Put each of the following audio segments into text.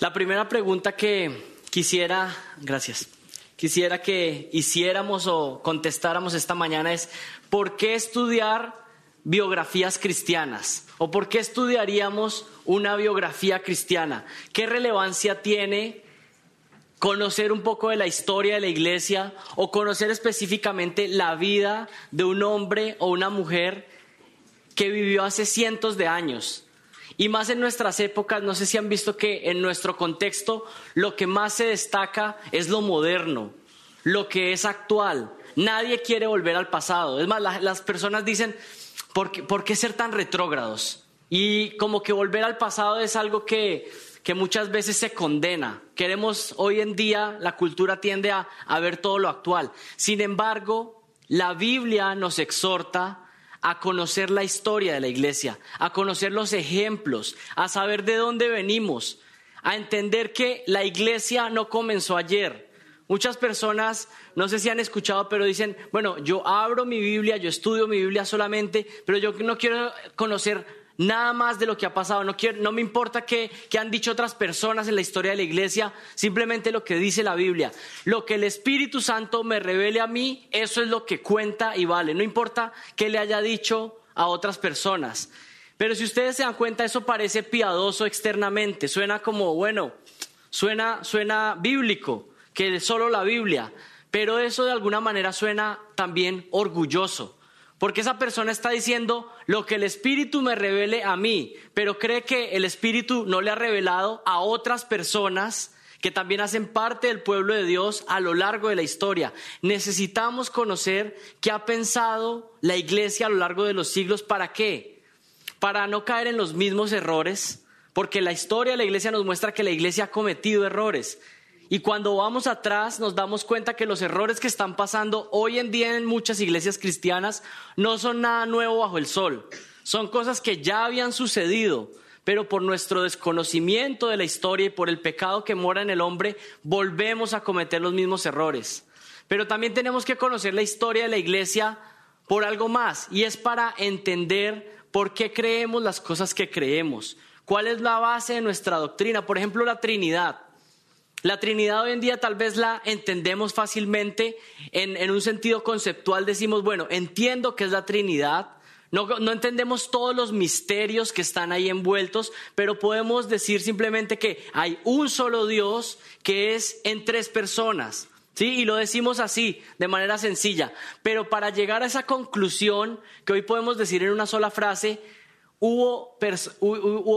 La primera pregunta que quisiera, gracias, quisiera que hiciéramos o contestáramos esta mañana es, ¿por qué estudiar biografías cristianas? ¿O por qué estudiaríamos una biografía cristiana? ¿Qué relevancia tiene conocer un poco de la historia de la iglesia o conocer específicamente la vida de un hombre o una mujer que vivió hace cientos de años? Y más en nuestras épocas, no sé si han visto que en nuestro contexto lo que más se destaca es lo moderno, lo que es actual. Nadie quiere volver al pasado. Es más, las personas dicen, ¿por qué, ¿por qué, ser tan retrógrados? Y como que volver al pasado es algo que, muchas veces se condena. Queremos, hoy en día, la cultura tiende a ver todo lo actual. Sin embargo, la Biblia nos exhorta a conocer la historia de la iglesia, a conocer los ejemplos, a saber de dónde venimos, a entender que la iglesia no comenzó ayer. Muchas personas, no sé si han escuchado, pero dicen, bueno, yo abro mi Biblia, yo estudio mi Biblia solamente, pero yo no quiero conocer nada más de lo que ha pasado. No, quiero, no me importa qué, han dicho otras personas en la historia de la iglesia, simplemente lo que dice la Biblia. Lo que el Espíritu Santo me revele a mí, eso es lo que cuenta y vale. No importa qué le haya dicho a otras personas. Pero si ustedes se dan cuenta, eso parece piadoso externamente. Suena como, bueno, suena, suena bíblico, que es solo la Biblia. Pero eso de alguna manera suena también orgulloso. Porque esa persona está diciendo lo que el Espíritu me revele a mí, pero cree que el Espíritu no le ha revelado a otras personas que también hacen parte del pueblo de Dios a lo largo de la historia. Necesitamos conocer qué ha pensado la iglesia a lo largo de los siglos. ¿Para qué? Para no caer en los mismos errores, porque la historia de la iglesia nos muestra que la iglesia ha cometido errores. Y cuando vamos atrás nos damos cuenta que los errores que están pasando hoy en día en muchas iglesias cristianas no son nada nuevo bajo el sol. Son cosas que ya habían sucedido, pero por nuestro desconocimiento de la historia y por el pecado que mora en el hombre, volvemos a cometer los mismos errores. Pero también tenemos que conocer la historia de la iglesia por algo más, y es para entender por qué creemos las cosas que creemos, cuál es la base de nuestra doctrina, por ejemplo, la Trinidad. La Trinidad hoy en día tal vez la entendemos fácilmente en, un sentido conceptual. Decimos, bueno, entiendo que es la Trinidad. No, no, entendemos todos los misterios que están ahí envueltos, pero podemos decir simplemente que hay un solo Dios que es en tres personas. ¿Sí? Y lo decimos así, de manera sencilla. Pero para llegar a esa conclusión, que hoy podemos decir en una sola frase, Hubo,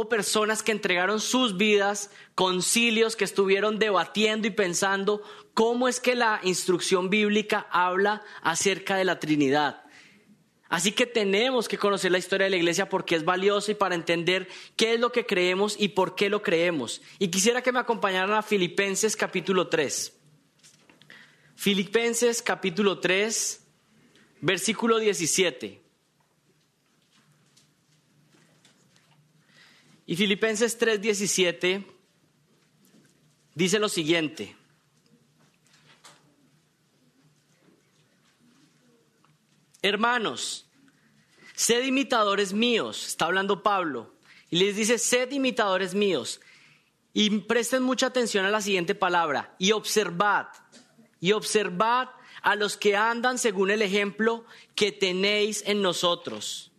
personas que entregaron sus vidas, concilios que estuvieron debatiendo y pensando cómo es que la instrucción bíblica habla acerca de la Trinidad. Así que tenemos que conocer la historia de la iglesia porque es valiosa y para entender qué es lo que creemos y por qué lo creemos. Y quisiera que me acompañaran a Filipenses capítulo 3. Filipenses capítulo 3, versículo 17. Y Filipenses 3:17 dice lo siguiente. Hermanos, sed imitadores míos, está hablando Pablo, y les dice, sed imitadores míos, y presten mucha atención a la siguiente palabra, y observad, y observad a los que andan según el ejemplo que tenéis en nosotros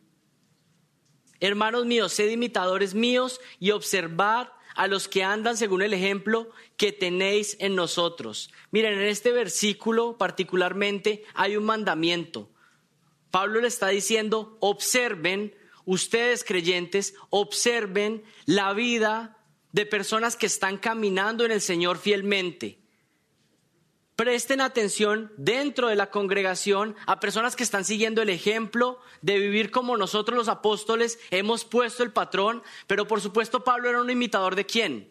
Hermanos míos, sed imitadores míos y observad a los que andan según el ejemplo que tenéis en nosotros. Miren, en este versículo particularmente hay un mandamiento. Pablo le está diciendo, observen, ustedes creyentes, observen la vida de personas que están caminando en el Señor fielmente. Presten atención dentro de la congregación a personas que están siguiendo el ejemplo de vivir como nosotros los apóstoles hemos puesto el patrón, pero por supuesto Pablo era un imitador de quién?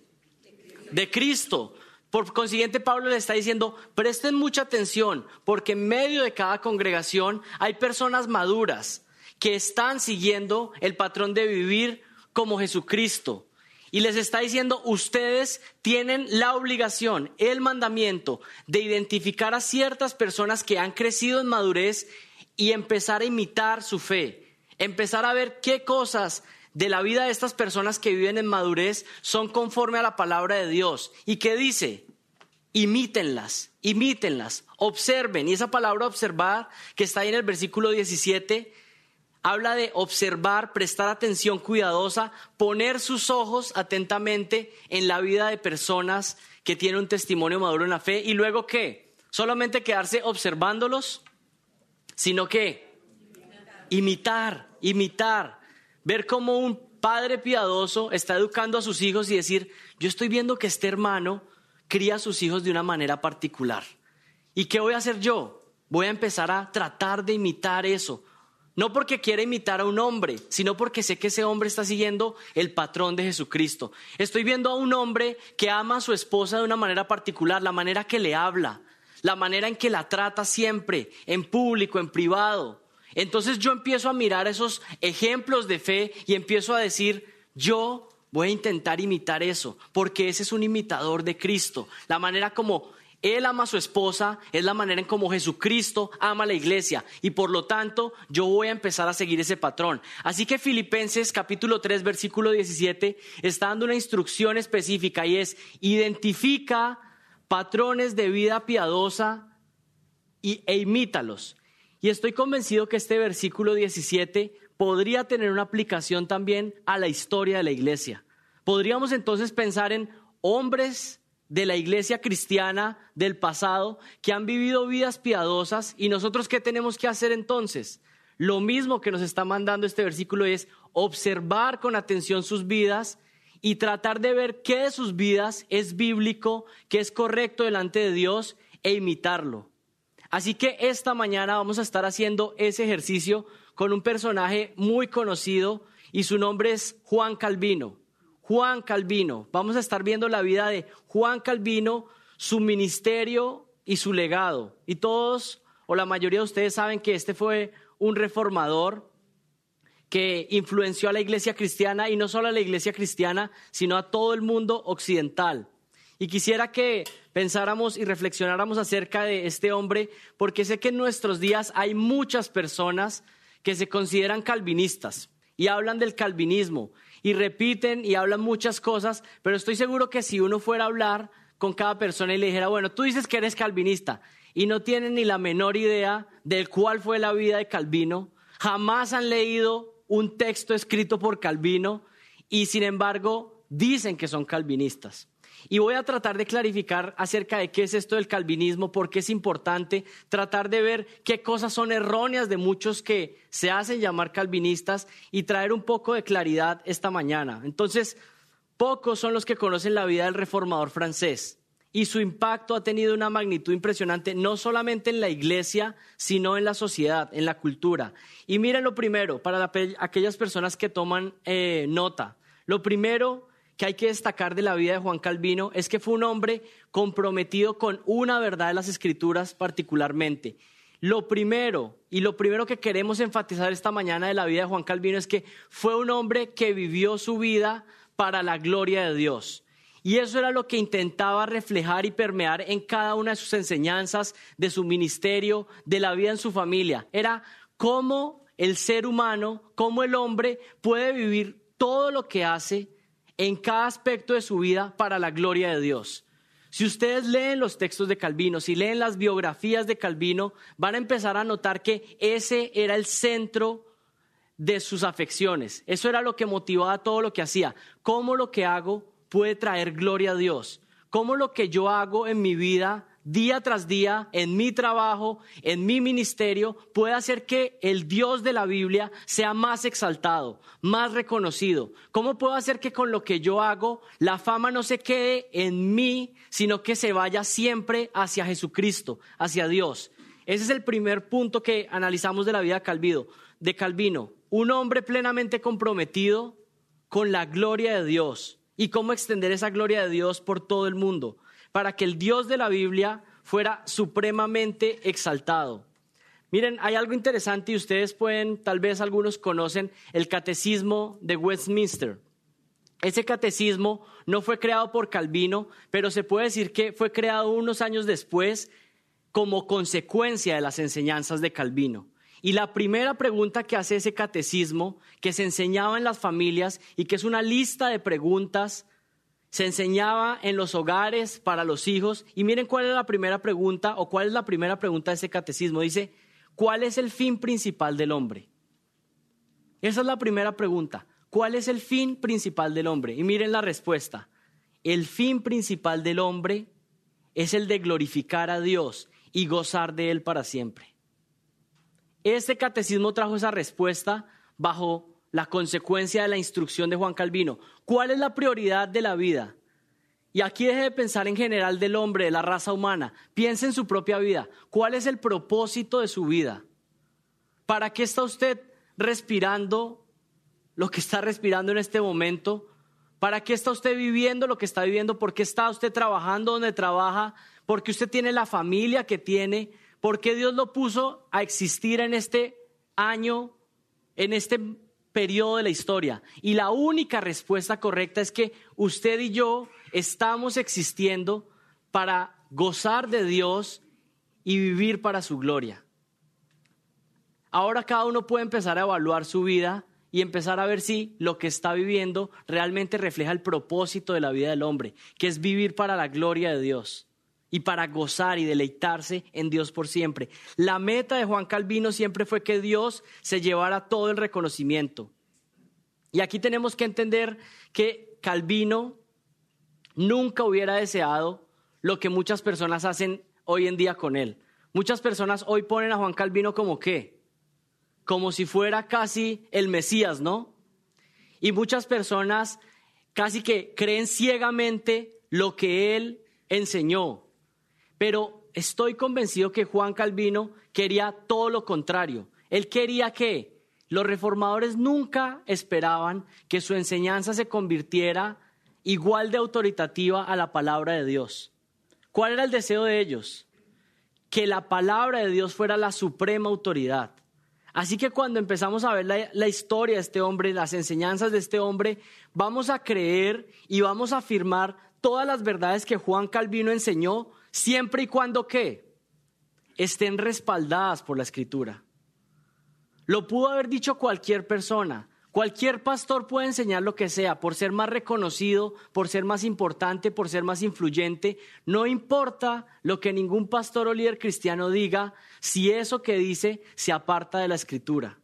De Cristo. Por consiguiente, Pablo le está diciendo, presten mucha atención, porque en medio de cada congregación hay personas maduras que están siguiendo el patrón de vivir como Jesucristo. Y les está diciendo, ustedes tienen la obligación, el mandamiento de identificar a ciertas personas que han crecido en madurez y empezar a imitar su fe, empezar a ver qué cosas de la vida de estas personas que viven en madurez son conforme a la palabra de Dios. ¿Y qué dice? Imítenlas, imítenlas, observen. Y esa palabra observar que está ahí en el versículo 17 habla de observar, prestar atención cuidadosa, poner sus ojos atentamente en la vida de personas que tienen un testimonio maduro en la fe y luego qué? Solamente quedarse observándolos, sino que imitar, imitar, ver cómo un padre piadoso está educando a sus hijos y decir, yo estoy viendo que este hermano cría a sus hijos de una manera particular. ¿Y qué voy a hacer yo? Voy a empezar a tratar de imitar eso. No porque quiera imitar a un hombre, sino porque sé que ese hombre está siguiendo el patrón de Jesucristo. Estoy viendo a un hombre que ama a su esposa de una manera particular, la manera que le habla, la manera en que la trata siempre, en público, en privado. Entonces yo empiezo a mirar esos ejemplos de fe y empiezo a decir, yo voy a intentar imitar eso, porque ese es un imitador de Cristo. La manera como él ama a su esposa, es la manera en como Jesucristo ama a la iglesia y por lo tanto yo voy a empezar a seguir ese patrón. Así que Filipenses capítulo 3 versículo 17 está dando una instrucción específica y es identifica patrones de vida piadosa e imítalos. Y estoy convencido que este versículo 17 podría tener una aplicación también a la historia de la iglesia. Podríamos entonces pensar en hombres de la iglesia cristiana del pasado que han vivido vidas piadosas y nosotros qué tenemos que hacer entonces? Lo mismo que nos está mandando este versículo es observar con atención sus vidas y tratar de ver qué de sus vidas es bíblico, qué es correcto delante de Dios e imitarlo. Así que esta mañana vamos a estar haciendo ese ejercicio con un personaje muy conocido y su nombre es Juan Calvino. Juan Calvino. Vamos a estar viendo la vida de Juan Calvino, su ministerio y su legado. Y todos, o la mayoría de ustedes saben que este fue un reformador que influenció a la iglesia cristiana y no solo a la iglesia cristiana, sino a todo el mundo occidental. Y quisiera que pensáramos y reflexionáramos acerca de este hombre, porque sé que en nuestros días hay muchas personas que se consideran calvinistas y hablan del calvinismo y repiten y hablan muchas cosas, pero estoy seguro que si uno fuera a hablar con cada persona y le dijera, bueno, tú dices que eres calvinista y no tienen ni la menor idea de cuál fue la vida de Calvino, jamás han leído un texto escrito por Calvino y sin embargo dicen que son calvinistas. Y voy a tratar de clarificar acerca de qué es esto del calvinismo, por qué es importante tratar de ver qué cosas son erróneas de muchos que se hacen llamar calvinistas y traer un poco de claridad esta mañana. Entonces, pocos son los que conocen la vida del reformador francés y su impacto ha tenido una magnitud impresionante, no solamente en la iglesia, sino en la sociedad, en la cultura. Y miren lo primero, para aquellas personas que toman eh, nota, lo primero que hay que destacar de la vida de Juan Calvino es que fue un hombre comprometido con una verdad de las escrituras particularmente. Lo primero, y lo primero que queremos enfatizar esta mañana de la vida de Juan Calvino es que fue un hombre que vivió su vida para la gloria de Dios. Y eso era lo que intentaba reflejar y permear en cada una de sus enseñanzas, de su ministerio, de la vida en su familia. Era cómo el ser humano, cómo el hombre puede vivir todo lo que hace en cada aspecto de su vida para la gloria de Dios. Si ustedes leen los textos de Calvino, si leen las biografías de Calvino, van a empezar a notar que ese era el centro de sus afecciones. Eso era lo que motivaba todo lo que hacía. ¿Cómo lo que hago puede traer gloria a Dios? ¿Cómo lo que yo hago en mi vida día tras día en mi trabajo, en mi ministerio, puede hacer que el Dios de la Biblia sea más exaltado, más reconocido. ¿Cómo puedo hacer que con lo que yo hago la fama no se quede en mí, sino que se vaya siempre hacia Jesucristo, hacia Dios? Ese es el primer punto que analizamos de la vida de Calvino, de Calvino. Un hombre plenamente comprometido con la gloria de Dios y cómo extender esa gloria de Dios por todo el mundo para que el Dios de la Biblia fuera supremamente exaltado. Miren, hay algo interesante y ustedes pueden, tal vez algunos conocen, el catecismo de Westminster. Ese catecismo no fue creado por Calvino, pero se puede decir que fue creado unos años después como consecuencia de las enseñanzas de Calvino. Y la primera pregunta que hace ese catecismo, que se enseñaba en las familias y que es una lista de preguntas, se enseñaba en los hogares para los hijos. Y miren cuál es la primera pregunta o cuál es la primera pregunta de ese catecismo. Dice, ¿cuál es el fin principal del hombre? Esa es la primera pregunta. ¿Cuál es el fin principal del hombre? Y miren la respuesta. El fin principal del hombre es el de glorificar a Dios y gozar de Él para siempre. Este catecismo trajo esa respuesta bajo la consecuencia de la instrucción de Juan Calvino. ¿Cuál es la prioridad de la vida? Y aquí deje de pensar en general del hombre, de la raza humana. Piense en su propia vida. ¿Cuál es el propósito de su vida? ¿Para qué está usted respirando lo que está respirando en este momento? ¿Para qué está usted viviendo lo que está viviendo? ¿Por qué está usted trabajando donde trabaja? ¿Por qué usted tiene la familia que tiene? ¿Por qué Dios lo puso a existir en este año, en este periodo de la historia? Y la única respuesta correcta es que usted y yo estamos existiendo para gozar de Dios y vivir para su gloria. Ahora cada uno puede empezar a evaluar su vida y empezar a ver si lo que está viviendo realmente refleja el propósito de la vida del hombre, que es vivir para la gloria de Dios y para gozar y deleitarse en Dios por siempre. La meta de Juan Calvino siempre fue que Dios se llevara todo el reconocimiento. Y aquí tenemos que entender que Calvino nunca hubiera deseado lo que muchas personas hacen hoy en día con él. Muchas personas hoy ponen a Juan Calvino como qué? Como si fuera casi el Mesías, ¿no? Y muchas personas casi que creen ciegamente lo que él enseñó. Pero estoy convencido que Juan Calvino quería todo lo contrario. Él quería que los reformadores nunca esperaban que su enseñanza se convirtiera igual de autoritativa a la palabra de Dios. ¿Cuál era el deseo de ellos? Que la palabra de Dios fuera la suprema autoridad. Así que cuando empezamos a ver la, historia de este hombre, las enseñanzas de este hombre, vamos a creer y vamos a afirmar todas las verdades que Juan Calvino enseñó siempre y cuando qué? Estén respaldadas por la escritura. Lo pudo haber dicho cualquier persona. Cualquier pastor puede enseñar lo que sea, por ser más reconocido, por ser más importante, por ser más influyente. No importa lo que ningún pastor o líder cristiano diga, si eso que dice se aparta de la escritura.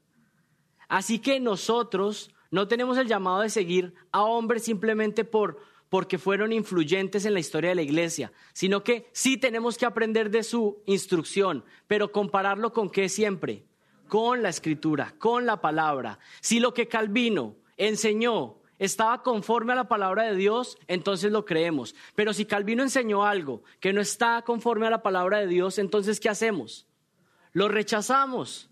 Así que nosotros no tenemos el llamado de seguir a hombres simplemente por porque fueron influyentes en la historia de la iglesia, sino que sí tenemos que aprender de su instrucción, pero compararlo con qué siempre, con la escritura, con la palabra. Si lo que Calvino enseñó estaba conforme a la palabra de Dios, entonces lo creemos. Pero si Calvino enseñó algo que no está conforme a la palabra de Dios, entonces ¿qué hacemos? Lo rechazamos,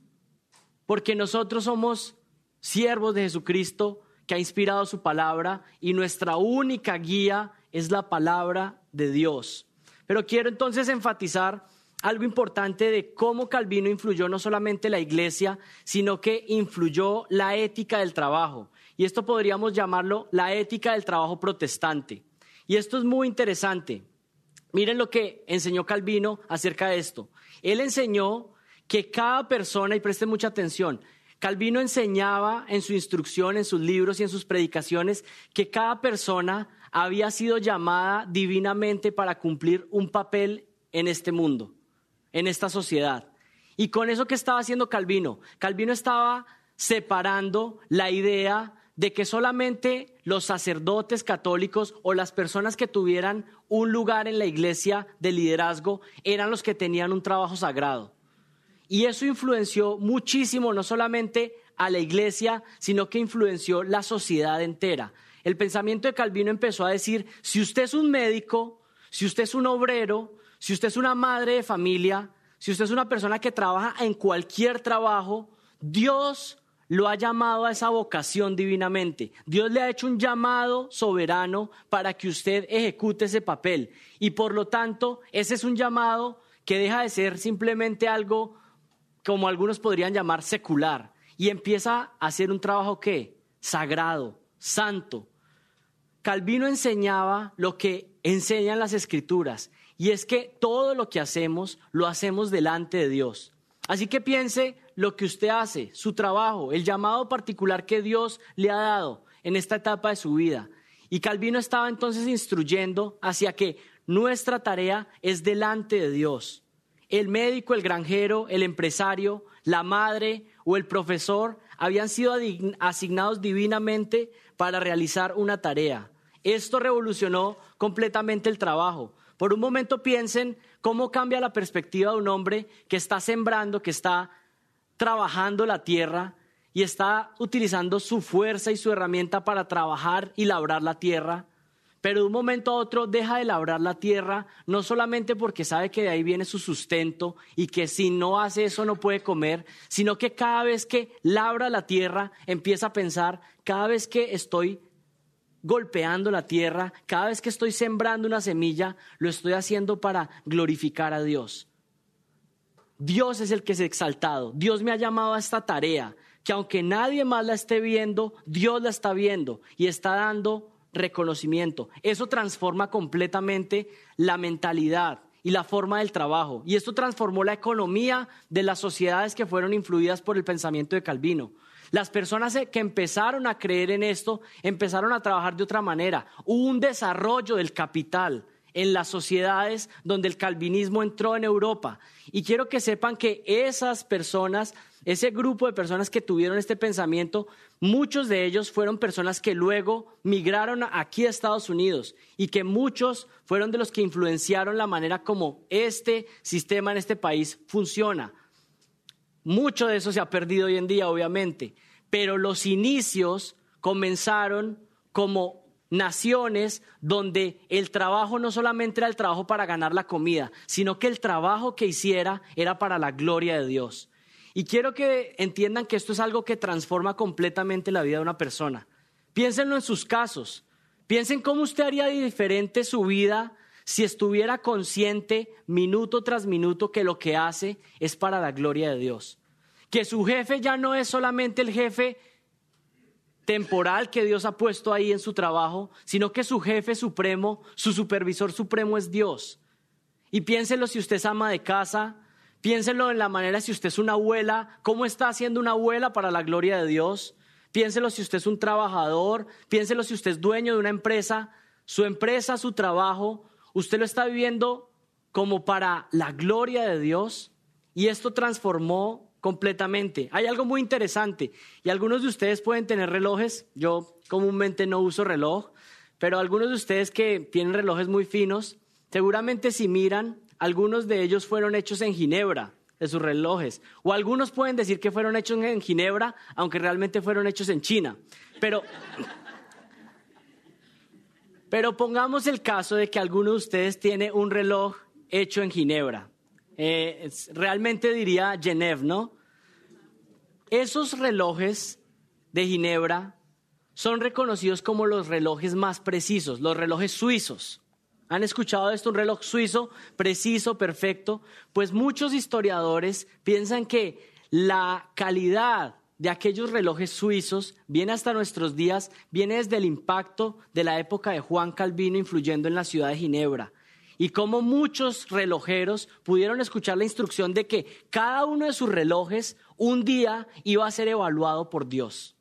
porque nosotros somos siervos de Jesucristo, que ha inspirado su palabra y nuestra única guía es la palabra de Dios. Pero quiero entonces enfatizar algo importante de cómo Calvino influyó no solamente la iglesia, sino que influyó la ética del trabajo. Y esto podríamos llamarlo la ética del trabajo protestante. Y esto es muy interesante. Miren lo que enseñó Calvino acerca de esto. Él enseñó que cada persona, y presten mucha atención, Calvino enseñaba en su instrucción, en sus libros y en sus predicaciones que cada persona había sido llamada divinamente para cumplir un papel en este mundo, en esta sociedad. Y con eso que estaba haciendo Calvino, Calvino estaba separando la idea de que solamente los sacerdotes católicos o las personas que tuvieran un lugar en la iglesia de liderazgo eran los que tenían un trabajo sagrado. Y eso influenció muchísimo, no solamente a la iglesia, sino que influenció la sociedad entera. El pensamiento de Calvino empezó a decir, si usted es un médico, si usted es un obrero, si usted es una madre de familia, si usted es una persona que trabaja en cualquier trabajo, Dios lo ha llamado a esa vocación divinamente. Dios le ha hecho un llamado soberano para que usted ejecute ese papel. Y por lo tanto, ese es un llamado que deja de ser simplemente algo como algunos podrían llamar secular, y empieza a hacer un trabajo que sagrado, santo. Calvino enseñaba lo que enseñan las escrituras, y es que todo lo que hacemos lo hacemos delante de Dios. Así que piense lo que usted hace, su trabajo, el llamado particular que Dios le ha dado en esta etapa de su vida. Y Calvino estaba entonces instruyendo hacia que nuestra tarea es delante de Dios. El médico, el granjero, el empresario, la madre o el profesor habían sido asignados divinamente para realizar una tarea. Esto revolucionó completamente el trabajo. Por un momento piensen cómo cambia la perspectiva de un hombre que está sembrando, que está trabajando la tierra y está utilizando su fuerza y su herramienta para trabajar y labrar la tierra, pero de un momento a otro deja de labrar la tierra, no solamente porque sabe que de ahí viene su sustento y que si no hace eso no puede comer, sino que cada vez que labra la tierra empieza a pensar, cada vez que estoy golpeando la tierra, cada vez que estoy sembrando una semilla, lo estoy haciendo para glorificar a Dios. Dios es el que es exaltado. Dios me ha llamado a esta tarea que aunque nadie más la esté viendo, Dios la está viendo y está dando reconocimiento. Eso transforma completamente la mentalidad y la forma del trabajo. Y esto transformó la economía de las sociedades que fueron influidas por el pensamiento de Calvino. Las personas que empezaron a creer en esto empezaron a trabajar de otra manera. Hubo un desarrollo del capital en las sociedades donde el calvinismo entró en Europa. Y quiero que sepan que esas personas, ese grupo de personas que tuvieron este pensamiento, muchos de ellos fueron personas que luego migraron aquí a Estados Unidos y que muchos fueron de los que influenciaron la manera como este sistema en este país funciona. Mucho de eso se ha perdido hoy en día, obviamente, pero los inicios comenzaron como naciones donde el trabajo no solamente era el trabajo para ganar la comida, sino que el trabajo que hiciera era para la gloria de Dios. Y quiero que entiendan que esto es algo que transforma completamente la vida de una persona. Piénsenlo en sus casos. Piensen cómo usted haría diferente su vida si estuviera consciente minuto tras minuto que lo que hace es para la gloria de Dios. Que su jefe ya no es solamente el jefe temporal que Dios ha puesto ahí en su trabajo, sino que su jefe supremo, su supervisor supremo es Dios. Y piénselo si usted es ama de casa, piénselo en la manera si usted es una abuela, cómo está haciendo una abuela para la gloria de Dios. Piénselo si usted es un trabajador, piénselo si usted es dueño de una empresa, su empresa, su trabajo, usted lo está viviendo como para la gloria de Dios. Y esto transformó completamente. Hay algo muy interesante y algunos de ustedes pueden tener relojes. Yo comúnmente no uso reloj, pero algunos de ustedes que tienen relojes muy finos, seguramente si miran, algunos de ellos fueron hechos en Ginebra, de sus relojes. O algunos pueden decir que fueron hechos en Ginebra, aunque realmente fueron hechos en China. Pero, pero pongamos el caso de que alguno de ustedes tiene un reloj hecho en Ginebra. Eh, realmente diría Genève, ¿no? Esos relojes de Ginebra son reconocidos como los relojes más precisos, los relojes suizos. ¿Han escuchado esto? Un reloj suizo preciso, perfecto. Pues muchos historiadores piensan que la calidad de aquellos relojes suizos viene hasta nuestros días, viene desde el impacto de la época de Juan Calvino influyendo en la ciudad de Ginebra y cómo muchos relojeros pudieron escuchar la instrucción de que cada uno de sus relojes un día iba a ser evaluado por Dios.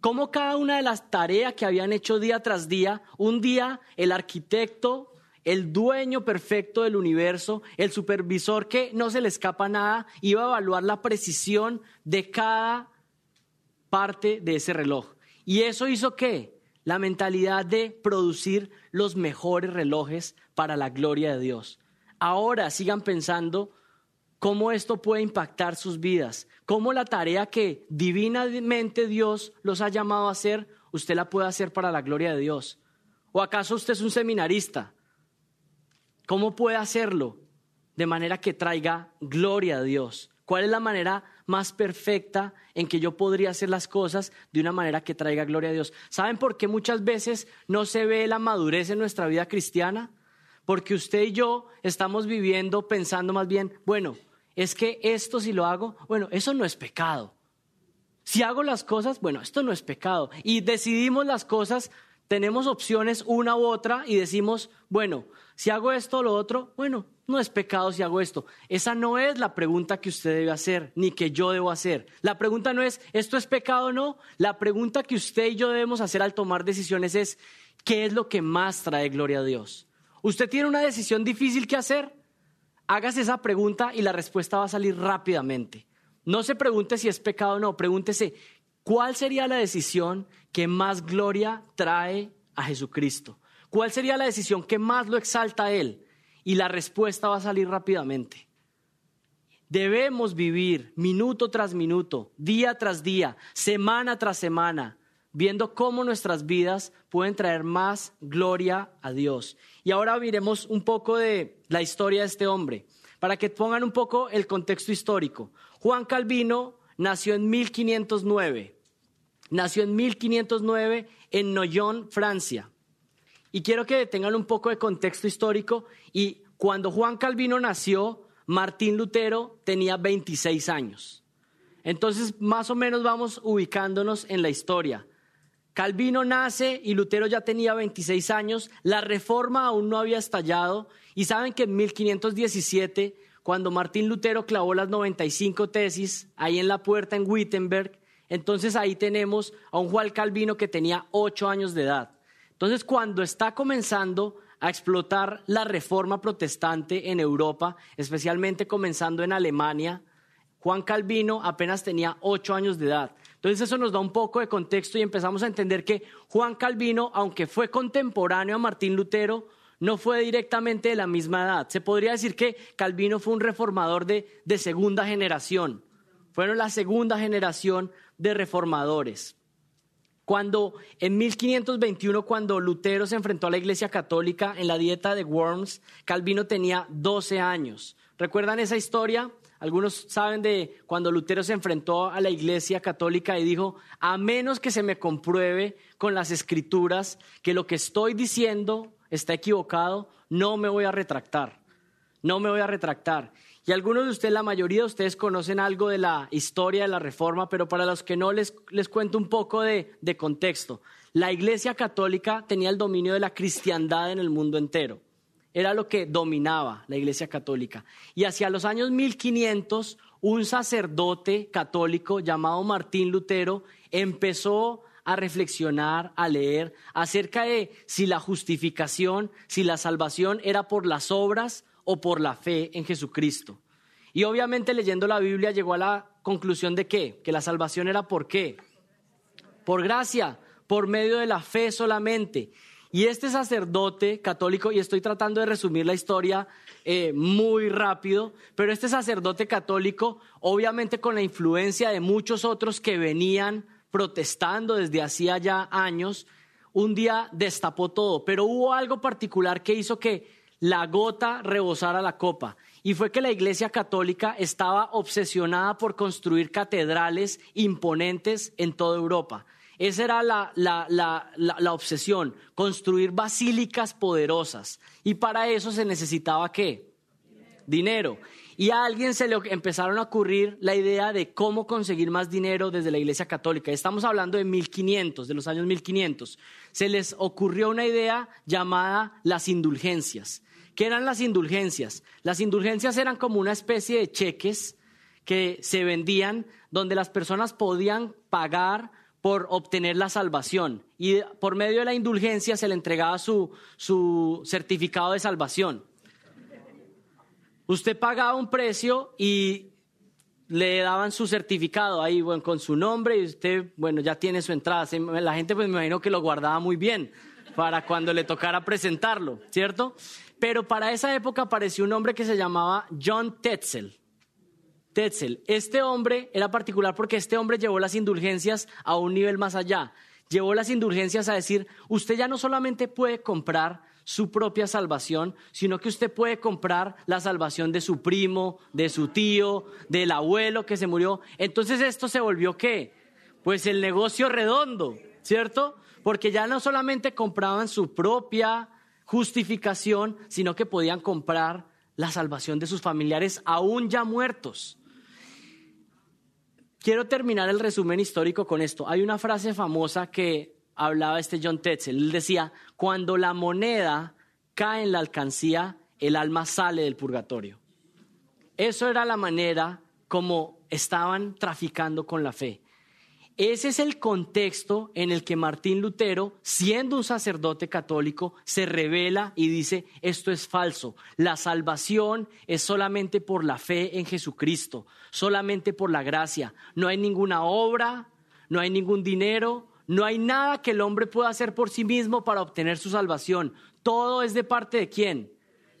Cómo cada una de las tareas que habían hecho día tras día, un día el arquitecto, el dueño perfecto del universo, el supervisor que no se le escapa nada, iba a evaluar la precisión de cada parte de ese reloj. ¿Y eso hizo qué? La mentalidad de producir los mejores relojes para la gloria de Dios. Ahora sigan pensando cómo esto puede impactar sus vidas, cómo la tarea que divinamente Dios los ha llamado a hacer, usted la puede hacer para la gloria de Dios. ¿O acaso usted es un seminarista? ¿Cómo puede hacerlo de manera que traiga gloria a Dios? ¿Cuál es la manera más perfecta en que yo podría hacer las cosas de una manera que traiga gloria a Dios? ¿Saben por qué muchas veces no se ve la madurez en nuestra vida cristiana? Porque usted y yo estamos viviendo pensando más bien, bueno, es que esto si lo hago, bueno, eso no es pecado. Si hago las cosas, bueno, esto no es pecado. Y decidimos las cosas tenemos opciones una u otra y decimos, bueno, si hago esto o lo otro, bueno, no es pecado si hago esto. Esa no es la pregunta que usted debe hacer, ni que yo debo hacer. La pregunta no es, ¿esto es pecado o no? La pregunta que usted y yo debemos hacer al tomar decisiones es, ¿qué es lo que más trae gloria a Dios? ¿Usted tiene una decisión difícil que hacer? Hágase esa pregunta y la respuesta va a salir rápidamente. No se pregunte si es pecado o no, pregúntese, ¿cuál sería la decisión que más gloria trae a Jesucristo? ¿Cuál sería la decisión que más lo exalta a Él? Y la respuesta va a salir rápidamente. Debemos vivir minuto tras minuto, día tras día, semana tras semana, viendo cómo nuestras vidas pueden traer más gloria a Dios. Y ahora miremos un poco de la historia de este hombre, para que pongan un poco el contexto histórico. Juan Calvino nació en 1509. Nació en 1509 en Noyon, Francia. Y quiero que tengan un poco de contexto histórico. Y cuando Juan Calvino nació, Martín Lutero tenía 26 años. Entonces, más o menos vamos ubicándonos en la historia. Calvino nace y Lutero ya tenía 26 años, la reforma aún no había estallado y saben que en 1517, cuando Martín Lutero clavó las 95 tesis ahí en la puerta en Wittenberg, entonces ahí tenemos a un Juan Calvino que tenía 8 años de edad. Entonces cuando está comenzando a explotar la reforma protestante en Europa, especialmente comenzando en Alemania, Juan Calvino apenas tenía 8 años de edad. Entonces eso nos da un poco de contexto y empezamos a entender que Juan Calvino, aunque fue contemporáneo a Martín Lutero, no fue directamente de la misma edad. Se podría decir que Calvino fue un reformador de, de segunda generación. Fueron la segunda generación de reformadores. Cuando en 1521, cuando Lutero se enfrentó a la Iglesia Católica en la dieta de Worms, Calvino tenía 12 años. ¿Recuerdan esa historia? Algunos saben de cuando Lutero se enfrentó a la Iglesia Católica y dijo, a menos que se me compruebe con las escrituras que lo que estoy diciendo está equivocado, no me voy a retractar. No me voy a retractar. Y algunos de ustedes, la mayoría de ustedes conocen algo de la historia de la Reforma, pero para los que no les, les cuento un poco de, de contexto. La Iglesia Católica tenía el dominio de la cristiandad en el mundo entero era lo que dominaba la Iglesia Católica. Y hacia los años 1500, un sacerdote católico llamado Martín Lutero empezó a reflexionar, a leer acerca de si la justificación, si la salvación era por las obras o por la fe en Jesucristo. Y obviamente leyendo la Biblia llegó a la conclusión de qué? Que la salvación era por qué? Por gracia, por medio de la fe solamente. Y este sacerdote católico, y estoy tratando de resumir la historia eh, muy rápido, pero este sacerdote católico, obviamente con la influencia de muchos otros que venían protestando desde hacía ya años, un día destapó todo, pero hubo algo particular que hizo que la gota rebosara la copa. Y fue que la Iglesia Católica estaba obsesionada por construir catedrales imponentes en toda Europa. Esa era la, la, obsesión, construir basílicas poderosas. Y para eso se necesitaba qué? Dinero. Y a alguien se le empezaron a ocurrir la idea de cómo conseguir más dinero desde la Iglesia Católica. Estamos hablando de 1500, de los años 1500. Se les ocurrió una idea llamada las indulgencias. ¿Qué eran las indulgencias? Las indulgencias eran como una especie de cheques que se vendían donde las personas podían pagar por obtener la salvación y por medio de la indulgencia se le entregaba su, su certificado de salvación. Usted pagaba un precio y le daban su certificado ahí, bueno, con su nombre y usted, bueno, ya tiene su entrada. La gente pues me imagino que lo guardaba muy bien para cuando le tocara presentarlo, ¿cierto? Pero para esa época apareció un hombre que se llamaba John Tetzel. Tetzel. Este hombre era particular porque este hombre llevó las indulgencias a un nivel más allá. Llevó las indulgencias a decir, usted ya no solamente puede comprar su propia salvación, sino que usted puede comprar la salvación de su primo, de su tío, del abuelo que se murió. Entonces esto se volvió qué? Pues el negocio redondo, ¿cierto? Porque ya no solamente compraban su propia justificación, sino que podían comprar la salvación de sus familiares aún ya muertos. Quiero terminar el resumen histórico con esto. Hay una frase famosa que hablaba este John Tetzel. Él decía, cuando la moneda cae en la alcancía, el alma sale del purgatorio. Eso era la manera como estaban traficando con la fe. Ese es el contexto en el que Martín Lutero, siendo un sacerdote católico, se revela y dice, esto es falso. La salvación es solamente por la fe en Jesucristo, solamente por la gracia. No hay ninguna obra, no hay ningún dinero, no hay nada que el hombre pueda hacer por sí mismo para obtener su salvación. Todo es de parte de quién?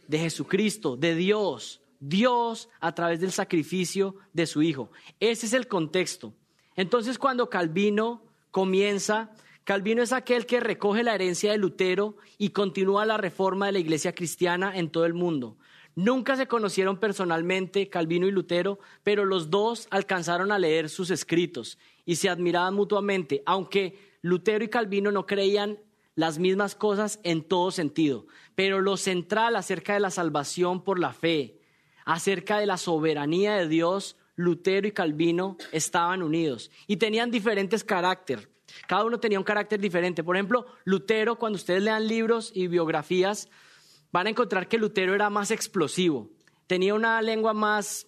De Jesucristo, de Dios. Dios a través del sacrificio de su Hijo. Ese es el contexto. Entonces cuando Calvino comienza, Calvino es aquel que recoge la herencia de Lutero y continúa la reforma de la iglesia cristiana en todo el mundo. Nunca se conocieron personalmente Calvino y Lutero, pero los dos alcanzaron a leer sus escritos y se admiraban mutuamente, aunque Lutero y Calvino no creían las mismas cosas en todo sentido. Pero lo central acerca de la salvación por la fe, acerca de la soberanía de Dios, Lutero y Calvino estaban unidos y tenían diferentes caracteres. Cada uno tenía un carácter diferente. Por ejemplo, Lutero, cuando ustedes lean libros y biografías, van a encontrar que Lutero era más explosivo. Tenía una lengua más,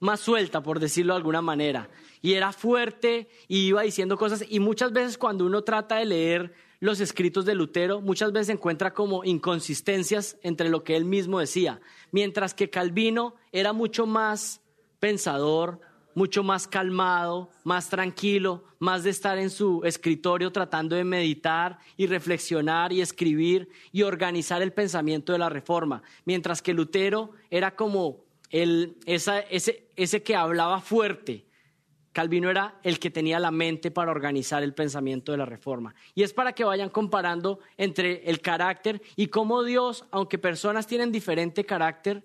más suelta, por decirlo de alguna manera. Y era fuerte y iba diciendo cosas. Y muchas veces cuando uno trata de leer los escritos de Lutero, muchas veces encuentra como inconsistencias entre lo que él mismo decía. Mientras que Calvino era mucho más pensador, mucho más calmado, más tranquilo, más de estar en su escritorio tratando de meditar y reflexionar y escribir y organizar el pensamiento de la reforma, mientras que Lutero era como el, ese, ese que hablaba fuerte. Calvino era el que tenía la mente para organizar el pensamiento de la reforma. Y es para que vayan comparando entre el carácter y cómo Dios, aunque personas tienen diferente carácter,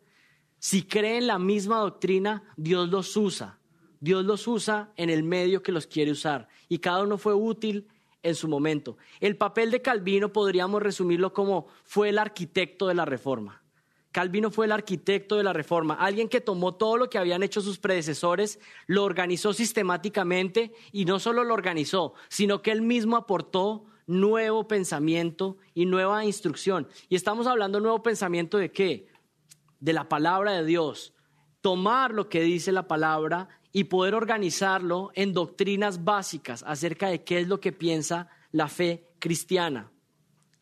si creen la misma doctrina, Dios los usa. Dios los usa en el medio que los quiere usar. Y cada uno fue útil en su momento. El papel de Calvino podríamos resumirlo como fue el arquitecto de la reforma. Calvino fue el arquitecto de la reforma, alguien que tomó todo lo que habían hecho sus predecesores, lo organizó sistemáticamente y no solo lo organizó, sino que él mismo aportó nuevo pensamiento y nueva instrucción. Y estamos hablando nuevo pensamiento de qué? De la palabra de Dios, tomar lo que dice la palabra y poder organizarlo en doctrinas básicas acerca de qué es lo que piensa la fe cristiana.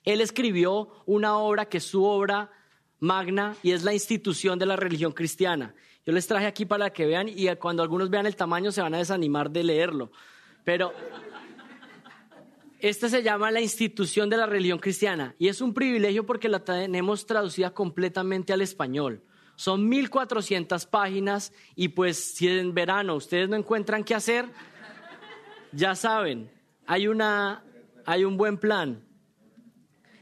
Él escribió una obra que es su obra magna y es la institución de la religión cristiana. Yo les traje aquí para que vean y cuando algunos vean el tamaño se van a desanimar de leerlo. Pero esta se llama la institución de la religión cristiana y es un privilegio porque la tenemos traducida completamente al español. Son 1400 páginas y pues si en verano ustedes no encuentran qué hacer, ya saben, hay, una, hay un buen plan.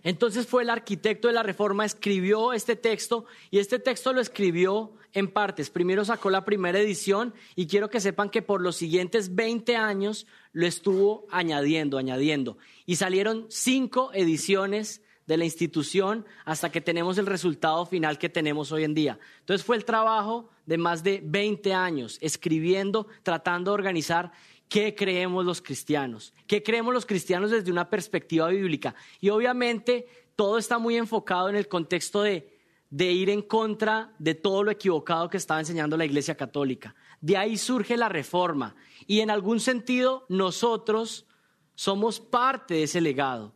Entonces fue el arquitecto de la reforma, escribió este texto y este texto lo escribió en partes. Primero sacó la primera edición y quiero que sepan que por los siguientes 20 años lo estuvo añadiendo, añadiendo. Y salieron cinco ediciones de la institución hasta que tenemos el resultado final que tenemos hoy en día. Entonces fue el trabajo de más de 20 años escribiendo, tratando de organizar qué creemos los cristianos, qué creemos los cristianos desde una perspectiva bíblica. Y obviamente todo está muy enfocado en el contexto de de ir en contra de todo lo equivocado que estaba enseñando la Iglesia Católica. De ahí surge la reforma. Y en algún sentido nosotros somos parte de ese legado.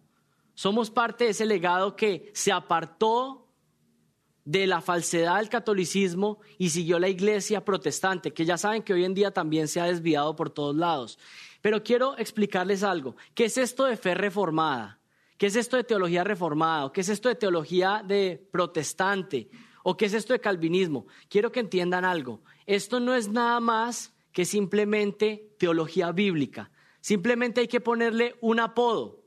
Somos parte de ese legado que se apartó de la falsedad del catolicismo y siguió la iglesia protestante, que ya saben que hoy en día también se ha desviado por todos lados. Pero quiero explicarles algo. ¿Qué es esto de fe reformada? ¿Qué es esto de teología reformada? ¿Qué es esto de teología de protestante? ¿O qué es esto de calvinismo? Quiero que entiendan algo. Esto no es nada más que simplemente teología bíblica. Simplemente hay que ponerle un apodo.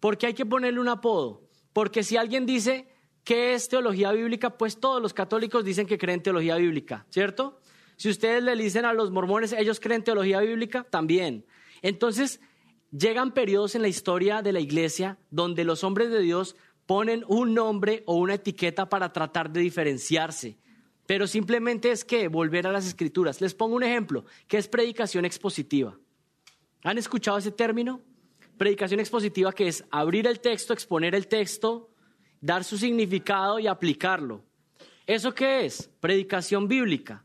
¿Por qué hay que ponerle un apodo? Porque si alguien dice qué es teología bíblica, pues todos los católicos dicen que creen teología bíblica, ¿cierto? Si ustedes le dicen a los mormones, ellos creen teología bíblica, también. Entonces, Llegan periodos en la historia de la iglesia donde los hombres de Dios ponen un nombre o una etiqueta para tratar de diferenciarse. Pero simplemente es que volver a las escrituras. Les pongo un ejemplo, que es predicación expositiva. ¿Han escuchado ese término? predicación expositiva que es abrir el texto, exponer el texto, dar su significado y aplicarlo. ¿Eso qué es? Predicación bíblica.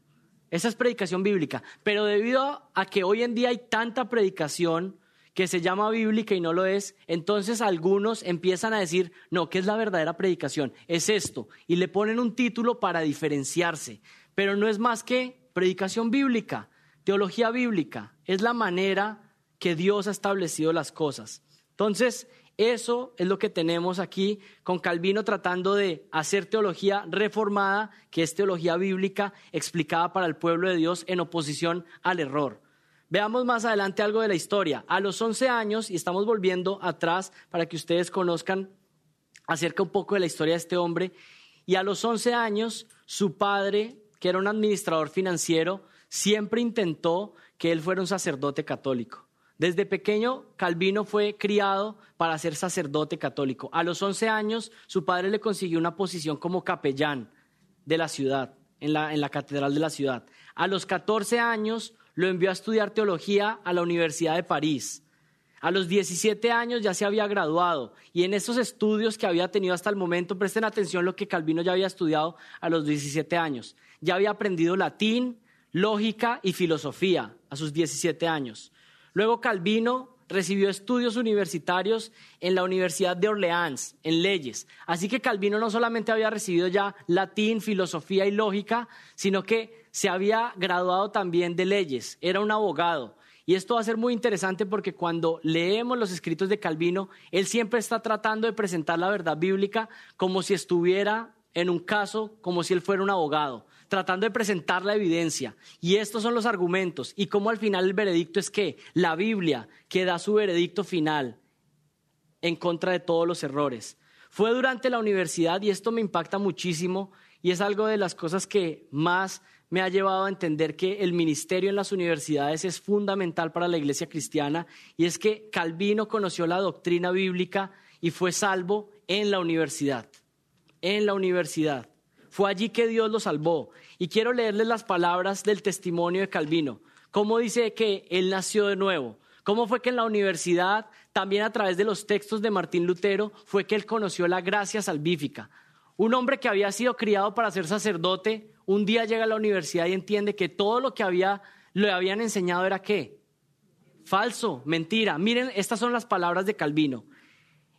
Esa es predicación bíblica. Pero debido a que hoy en día hay tanta predicación que se llama bíblica y no lo es, entonces algunos empiezan a decir, no, ¿qué es la verdadera predicación? Es esto. Y le ponen un título para diferenciarse. Pero no es más que predicación bíblica, teología bíblica. Es la manera que Dios ha establecido las cosas. Entonces, eso es lo que tenemos aquí con Calvino tratando de hacer teología reformada, que es teología bíblica explicada para el pueblo de Dios en oposición al error. Veamos más adelante algo de la historia. A los 11 años, y estamos volviendo atrás para que ustedes conozcan acerca un poco de la historia de este hombre, y a los 11 años, su padre, que era un administrador financiero, siempre intentó que él fuera un sacerdote católico. Desde pequeño, Calvino fue criado para ser sacerdote católico. A los 11 años, su padre le consiguió una posición como capellán de la ciudad, en la, en la catedral de la ciudad. A los 14 años, lo envió a estudiar teología a la Universidad de París. A los 17 años ya se había graduado y en esos estudios que había tenido hasta el momento, presten atención lo que Calvino ya había estudiado a los 17 años. Ya había aprendido latín, lógica y filosofía a sus 17 años. Luego Calvino recibió estudios universitarios en la Universidad de Orleans, en leyes. Así que Calvino no solamente había recibido ya latín, filosofía y lógica, sino que se había graduado también de leyes, era un abogado. Y esto va a ser muy interesante porque cuando leemos los escritos de Calvino, él siempre está tratando de presentar la verdad bíblica como si estuviera en un caso, como si él fuera un abogado, tratando de presentar la evidencia. Y estos son los argumentos. Y como al final el veredicto es que la Biblia, que da su veredicto final en contra de todos los errores. Fue durante la universidad y esto me impacta muchísimo y es algo de las cosas que más me ha llevado a entender que el ministerio en las universidades es fundamental para la iglesia cristiana y es que Calvino conoció la doctrina bíblica y fue salvo en la universidad. En la universidad. Fue allí que Dios lo salvó. Y quiero leerles las palabras del testimonio de Calvino. ¿Cómo dice que él nació de nuevo? ¿Cómo fue que en la universidad, también a través de los textos de Martín Lutero, fue que él conoció la gracia salvífica? Un hombre que había sido criado para ser sacerdote, un día llega a la universidad y entiende que todo lo que había, le habían enseñado era qué? Falso, mentira. Miren, estas son las palabras de Calvino.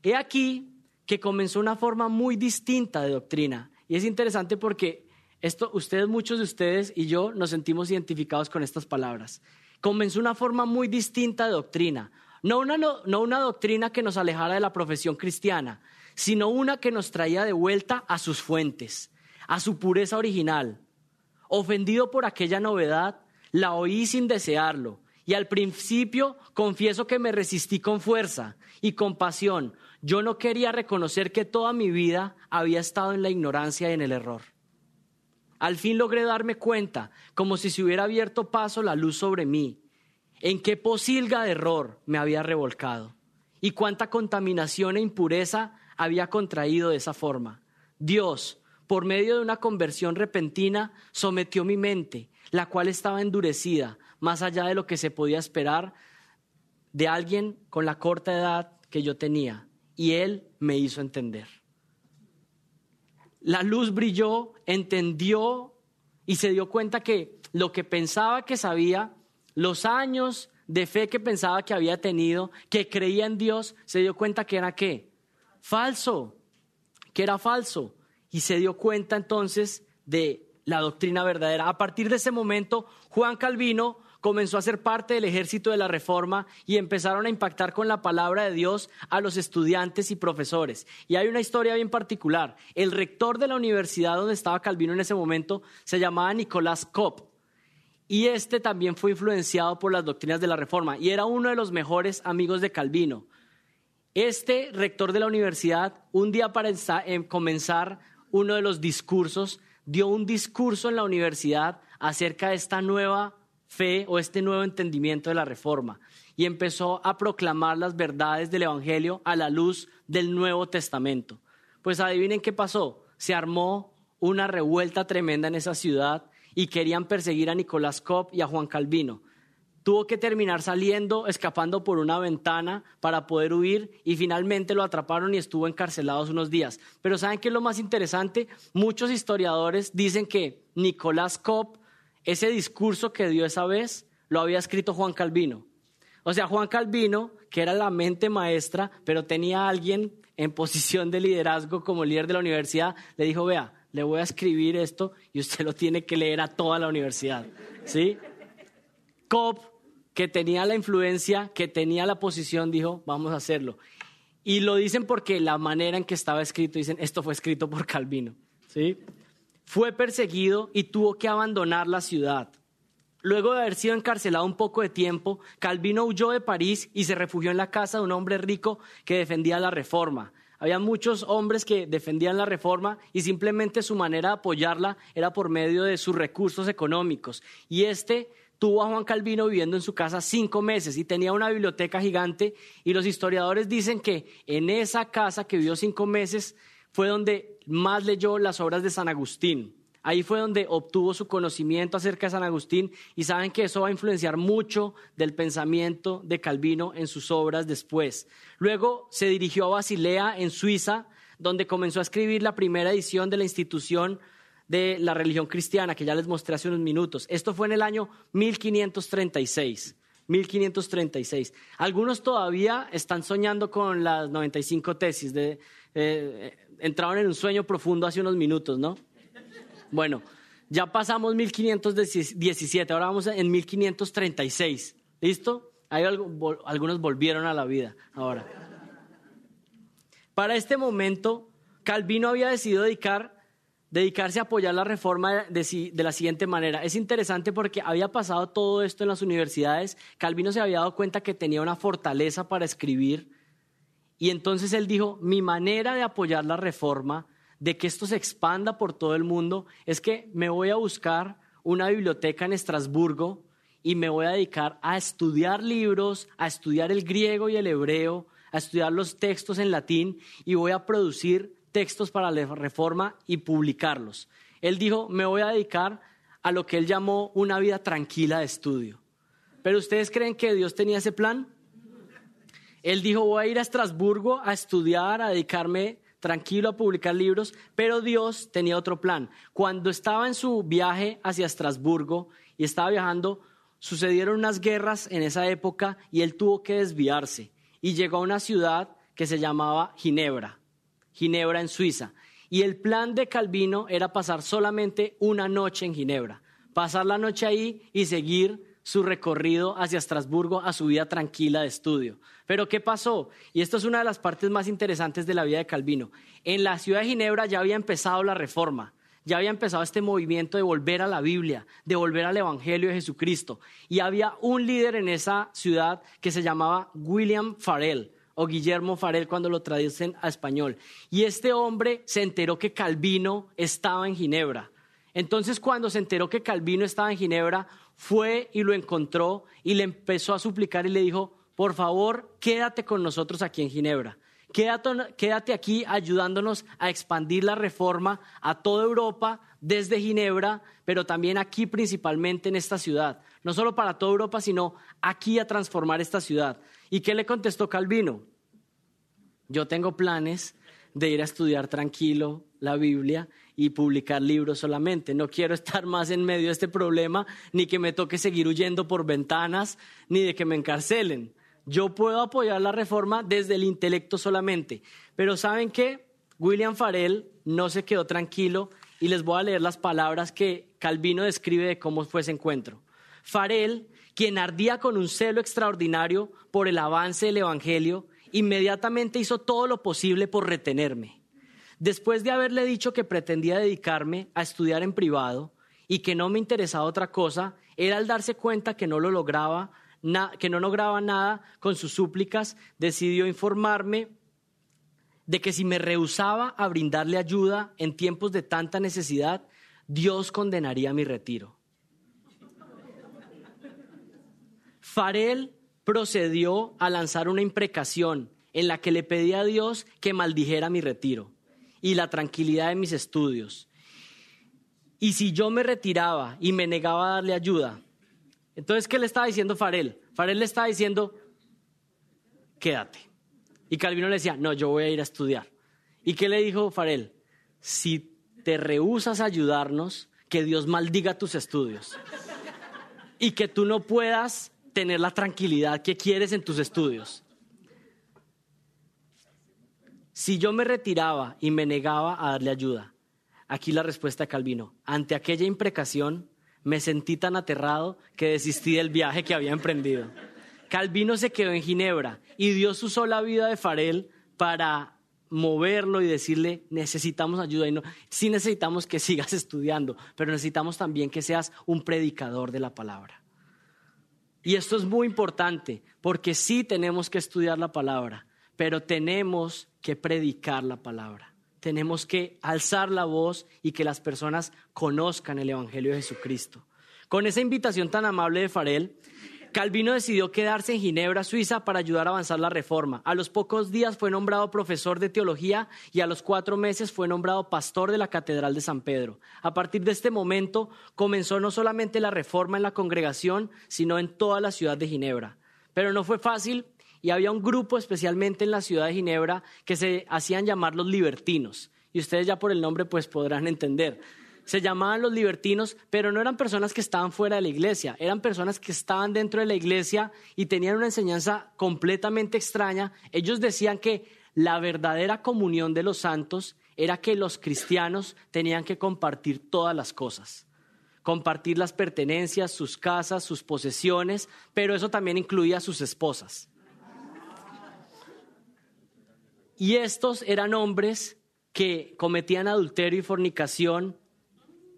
He aquí que comenzó una forma muy distinta de doctrina. Y es interesante porque esto, ustedes, muchos de ustedes y yo nos sentimos identificados con estas palabras. Comenzó una forma muy distinta de doctrina. No una, no una doctrina que nos alejara de la profesión cristiana, sino una que nos traía de vuelta a sus fuentes, a su pureza original. Ofendido por aquella novedad, la oí sin desearlo, y al principio confieso que me resistí con fuerza y con pasión. Yo no quería reconocer que toda mi vida había estado en la ignorancia y en el error. Al fin logré darme cuenta, como si se hubiera abierto paso la luz sobre mí, en qué posilga de error me había revolcado y cuánta contaminación e impureza había contraído de esa forma. Dios, por medio de una conversión repentina, sometió mi mente, la cual estaba endurecida, más allá de lo que se podía esperar de alguien con la corta edad que yo tenía, y Él me hizo entender. La luz brilló, entendió y se dio cuenta que lo que pensaba que sabía, los años de fe que pensaba que había tenido, que creía en Dios, se dio cuenta que era qué? falso, que era falso. Y se dio cuenta entonces de la doctrina verdadera. A partir de ese momento, Juan Calvino comenzó a ser parte del ejército de la Reforma y empezaron a impactar con la palabra de Dios a los estudiantes y profesores. Y hay una historia bien particular. El rector de la universidad donde estaba Calvino en ese momento se llamaba Nicolás Kopp. Y este también fue influenciado por las doctrinas de la Reforma y era uno de los mejores amigos de Calvino. Este rector de la universidad, un día para comenzar uno de los discursos, dio un discurso en la universidad acerca de esta nueva fe o este nuevo entendimiento de la reforma y empezó a proclamar las verdades del Evangelio a la luz del Nuevo Testamento. Pues adivinen qué pasó, se armó una revuelta tremenda en esa ciudad y querían perseguir a Nicolás Kopp y a Juan Calvino. tuvo que terminar saliendo, escapando por una ventana para poder huir y finalmente lo atraparon y estuvo encarcelado unos días. Pero ¿saben qué es lo más interesante? Muchos historiadores dicen que Nicolás Cobb, ese discurso que dio esa vez, lo había escrito Juan Calvino. O sea, Juan Calvino, que era la mente maestra, pero tenía a alguien en posición de liderazgo como líder de la universidad, le dijo, vea, le voy a escribir esto y usted lo tiene que leer a toda la universidad. ¿Sí? Cobb, que tenía la influencia, que tenía la posición, dijo, vamos a hacerlo. Y lo dicen porque la manera en que estaba escrito, dicen, esto fue escrito por Calvino. ¿Sí? Fue perseguido y tuvo que abandonar la ciudad. Luego de haber sido encarcelado un poco de tiempo, Calvino huyó de París y se refugió en la casa de un hombre rico que defendía la reforma. Había muchos hombres que defendían la reforma y simplemente su manera de apoyarla era por medio de sus recursos económicos. Y este tuvo a Juan Calvino viviendo en su casa cinco meses y tenía una biblioteca gigante y los historiadores dicen que en esa casa que vivió cinco meses fue donde más leyó las obras de San Agustín. Ahí fue donde obtuvo su conocimiento acerca de San Agustín y saben que eso va a influenciar mucho del pensamiento de Calvino en sus obras después. Luego se dirigió a Basilea, en Suiza, donde comenzó a escribir la primera edición de la institución de la religión cristiana, que ya les mostré hace unos minutos. Esto fue en el año 1536. 1536. Algunos todavía están soñando con las 95 tesis. De, eh, entraron en un sueño profundo hace unos minutos, ¿no? Bueno, ya pasamos 1517, ahora vamos en 1536. ¿Listo? Hay algunos volvieron a la vida ahora. Para este momento, Calvino había decidido dedicar, dedicarse a apoyar la reforma de, de, la siguiente manera. Es interesante porque había pasado todo esto en las universidades. Calvino se había dado cuenta que tenía una fortaleza para escribir. Y entonces él dijo, mi manera de apoyar la reforma de que esto se expanda por todo el mundo es que me voy a buscar una biblioteca en Estrasburgo y me voy a dedicar a estudiar libros, a estudiar el griego y el hebreo, a estudiar los textos en latín y voy a producir textos para la reforma y publicarlos. Él dijo, me voy a dedicar a lo que él llamó una vida tranquila de estudio. Pero ustedes creen que Dios tenía ese plan? Él dijo, voy a ir a Estrasburgo a estudiar, a dedicarme tranquilo a publicar libros, pero Dios tenía otro plan. Cuando estaba en su viaje hacia Estrasburgo y estaba viajando, sucedieron unas guerras en esa época y él tuvo que desviarse y llegó a una ciudad que se llamaba Ginebra, Ginebra en Suiza. Y el plan de Calvino era pasar solamente una noche en Ginebra, pasar la noche ahí y seguir su recorrido hacia Estrasburgo a su vida tranquila de estudio. Pero ¿qué pasó? Y esto es una de las partes más interesantes de la vida de Calvino. En la ciudad de Ginebra ya había empezado la reforma, ya había empezado este movimiento de volver a la Biblia, de volver al Evangelio de Jesucristo. Y había un líder en esa ciudad que se llamaba William Farel o Guillermo Farel cuando lo traducen a español. Y este hombre se enteró que Calvino estaba en Ginebra. Entonces cuando se enteró que Calvino estaba en Ginebra, fue y lo encontró y le empezó a suplicar y le dijo, por favor, quédate con nosotros aquí en Ginebra. Quédate, aquí ayudándonos a expandir la reforma a toda Europa desde Ginebra, pero también aquí principalmente en esta ciudad. No solo para toda Europa, sino aquí a transformar esta ciudad. ¿Y qué le contestó Calvino? Yo tengo planes de ir a estudiar tranquilo la Biblia y publicar libros solamente. No quiero estar más en medio de este problema, ni que me toque seguir huyendo por ventanas, ni de que me encarcelen. Yo puedo apoyar la reforma desde el intelecto solamente. Pero ¿saben qué? William Farel no se quedó tranquilo y les voy a leer las palabras que Calvino describe de cómo fue ese encuentro. Farel, quien ardía con un celo extraordinario por el avance del Evangelio, inmediatamente hizo todo lo posible por retenerme. Después de haberle dicho que pretendía dedicarme a estudiar en privado y que no me interesaba otra cosa, él al darse cuenta que no lo lograba, que no lograba nada con sus súplicas, decidió informarme de que si me rehusaba a brindarle ayuda en tiempos de tanta necesidad, Dios condenaría mi retiro. Farel procedió a lanzar una imprecación en la que le pedía a Dios que maldijera mi retiro y la tranquilidad de mis estudios. Y si yo me retiraba y me negaba a darle ayuda, Entonces, ¿qué le estaba diciendo Farel? Farel le estaba diciendo, quédate. Y Calvino le decía, no, yo voy a ir a estudiar. ¿Y qué le dijo Farel? Si te rehusas a ayudarnos, que Dios maldiga tus estudios. Y que tú no puedas tener la tranquilidad que quieres en tus estudios. Si yo me retiraba y me negaba a darle ayuda, aquí la respuesta de Calvino, ante aquella imprecación me sentí tan aterrado que desistí del viaje que había emprendido. Calvino se quedó en Ginebra y Dios usó la vida de Farel para moverlo y decirle, necesitamos ayuda. Y no, sí necesitamos que sigas estudiando, pero necesitamos también que seas un predicador de la palabra. Y esto es muy importante, porque sí tenemos que estudiar la palabra, pero tenemos que predicar la palabra. Tenemos que alzar la voz y que las personas conozcan el Evangelio de Jesucristo. Con esa invitación tan amable de Farel, Calvino decidió quedarse en Ginebra, Suiza, para ayudar a avanzar la reforma. A los pocos días fue nombrado profesor de teología y a los cuatro meses fue nombrado pastor de la Catedral de San Pedro. A partir de este momento comenzó no solamente la reforma en la congregación, sino en toda la ciudad de Ginebra. Pero no fue fácil y había un grupo especialmente en la ciudad de Ginebra que se hacían llamar los libertinos. Y ustedes ya por el nombre pues podrán entender. Se llamaban los libertinos, pero no eran personas que estaban fuera de la iglesia, eran personas que estaban dentro de la iglesia y tenían una enseñanza completamente extraña. Ellos decían que la verdadera comunión de los santos era que los cristianos tenían que compartir todas las cosas compartir las pertenencias, sus casas, sus posesiones, pero eso también incluía a sus esposas. Y estos eran hombres que cometían adulterio y fornicación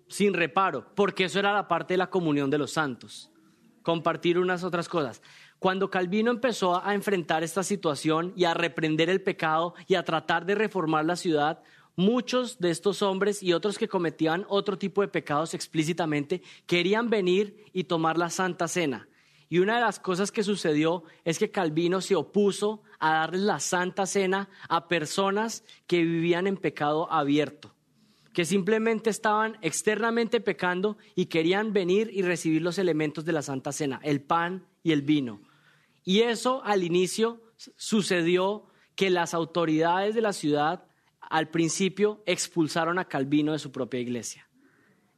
sin reparo, porque eso era la parte de la comunión de los santos, compartir unas otras cosas. Cuando Calvino empezó a enfrentar esta situación y a reprender el pecado y a tratar de reformar la ciudad, muchos de estos hombres y otros que cometían otro tipo de pecados explícitamente querían venir y tomar la Santa Cena. Y una de las cosas que sucedió es que Calvino se opuso a darles la Santa Cena a personas que vivían en pecado abierto, que simplemente estaban externamente pecando y querían venir y recibir los elementos de la Santa Cena, el pan y el vino. Y eso al inicio sucedió que las autoridades de la ciudad al principio expulsaron a Calvino de su propia iglesia.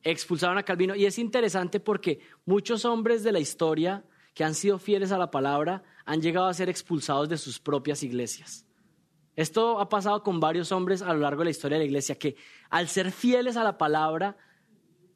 Expulsaron a Calvino. Y es interesante porque muchos hombres de la historia que han sido fieles a la palabra han llegado a ser expulsados de sus propias iglesias. Esto ha pasado con varios hombres a lo largo de la historia de la iglesia, que al ser fieles a la palabra,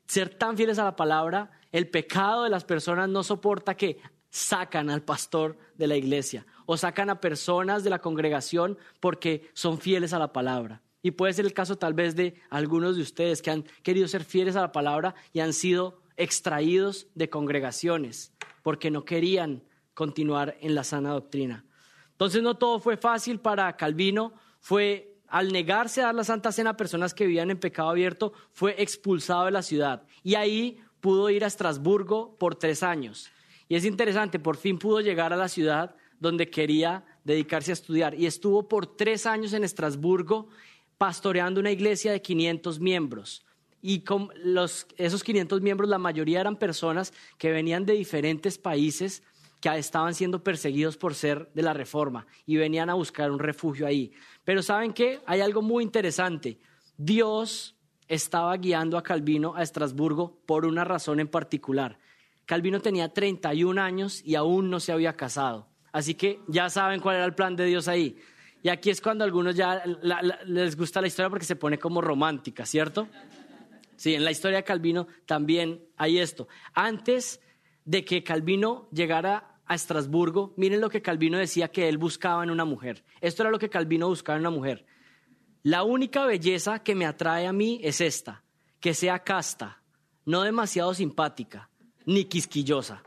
ser tan fieles a la palabra, el pecado de las personas no soporta que sacan al pastor de la iglesia o sacan a personas de la congregación porque son fieles a la palabra. Y puede ser el caso tal vez de algunos de ustedes que han querido ser fieles a la palabra y han sido extraídos de congregaciones porque no querían continuar en la sana doctrina. Entonces no todo fue fácil para Calvino, fue al negarse a dar la Santa Cena a personas que vivían en pecado abierto, fue expulsado de la ciudad y ahí pudo ir a Estrasburgo por tres años. Y es interesante, por fin pudo llegar a la ciudad donde quería dedicarse a estudiar y estuvo por tres años en Estrasburgo pastoreando una iglesia de 500 miembros y con los, esos 500 miembros, la mayoría eran personas que venían de diferentes países que estaban siendo perseguidos por ser de la reforma y venían a buscar un refugio ahí. Pero ¿saben qué? Hay algo muy interesante. Dios estaba guiando a Calvino a Estrasburgo por una razón en particular. Calvino tenía 31 años y aún no se había casado. Así que ya saben cuál era el plan de Dios ahí. Y aquí es cuando a algunos ya les gusta la historia porque se pone como romántica, ¿cierto? Sí, en la historia de Calvino también hay esto. Antes de que Calvino llegara a Estrasburgo, miren lo que Calvino decía que él buscaba en una mujer. Esto era lo que Calvino buscaba en una mujer. La única belleza que me atrae a mí es esta, que sea casta, no demasiado simpática, ni quisquillosa,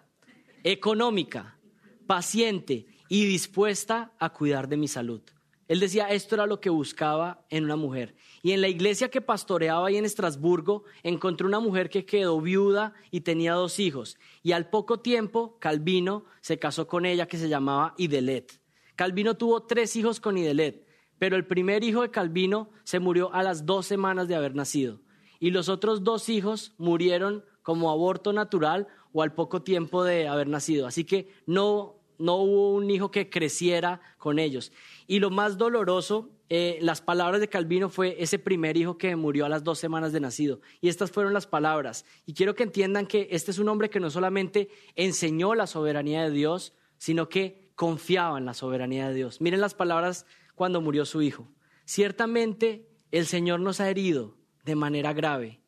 económica, paciente y dispuesta a cuidar de mi salud. Él decía, esto era lo que buscaba en una mujer. Y en la iglesia que pastoreaba ahí en Estrasburgo, encontró una mujer que quedó viuda y tenía dos hijos. Y al poco tiempo, Calvino se casó con ella que se llamaba Idelet. Calvino tuvo tres hijos con Idelet, pero el primer hijo de Calvino se murió a las dos semanas de haber nacido. Y los otros dos hijos murieron como aborto natural o al poco tiempo de haber nacido. Así que no, no hubo un hijo que creciera con ellos. Y lo más doloroso, eh, las palabras de Calvino fue ese primer hijo que murió a las dos semanas de nacido. Y estas fueron las palabras. Y quiero que entiendan que este es un hombre que no solamente enseñó la soberanía de Dios, sino que confiaba en la soberanía de Dios. Miren las palabras cuando murió su hijo. Ciertamente el Señor nos ha herido de manera grave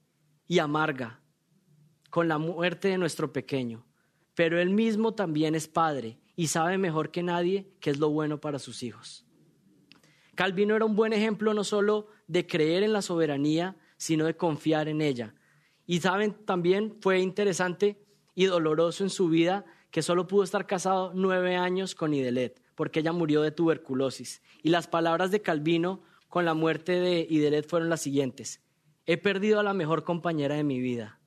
y amarga con la muerte de nuestro pequeño, pero Él mismo también es Padre y sabe mejor que nadie qué es lo bueno para sus hijos. Calvino era un buen ejemplo no solo de creer en la soberanía, sino de confiar en ella. Y saben, también fue interesante y doloroso en su vida que solo pudo estar casado nueve años con Idelet, porque ella murió de tuberculosis. Y las palabras de Calvino con la muerte de Idelet fueron las siguientes. He perdido a la mejor compañera de mi vida.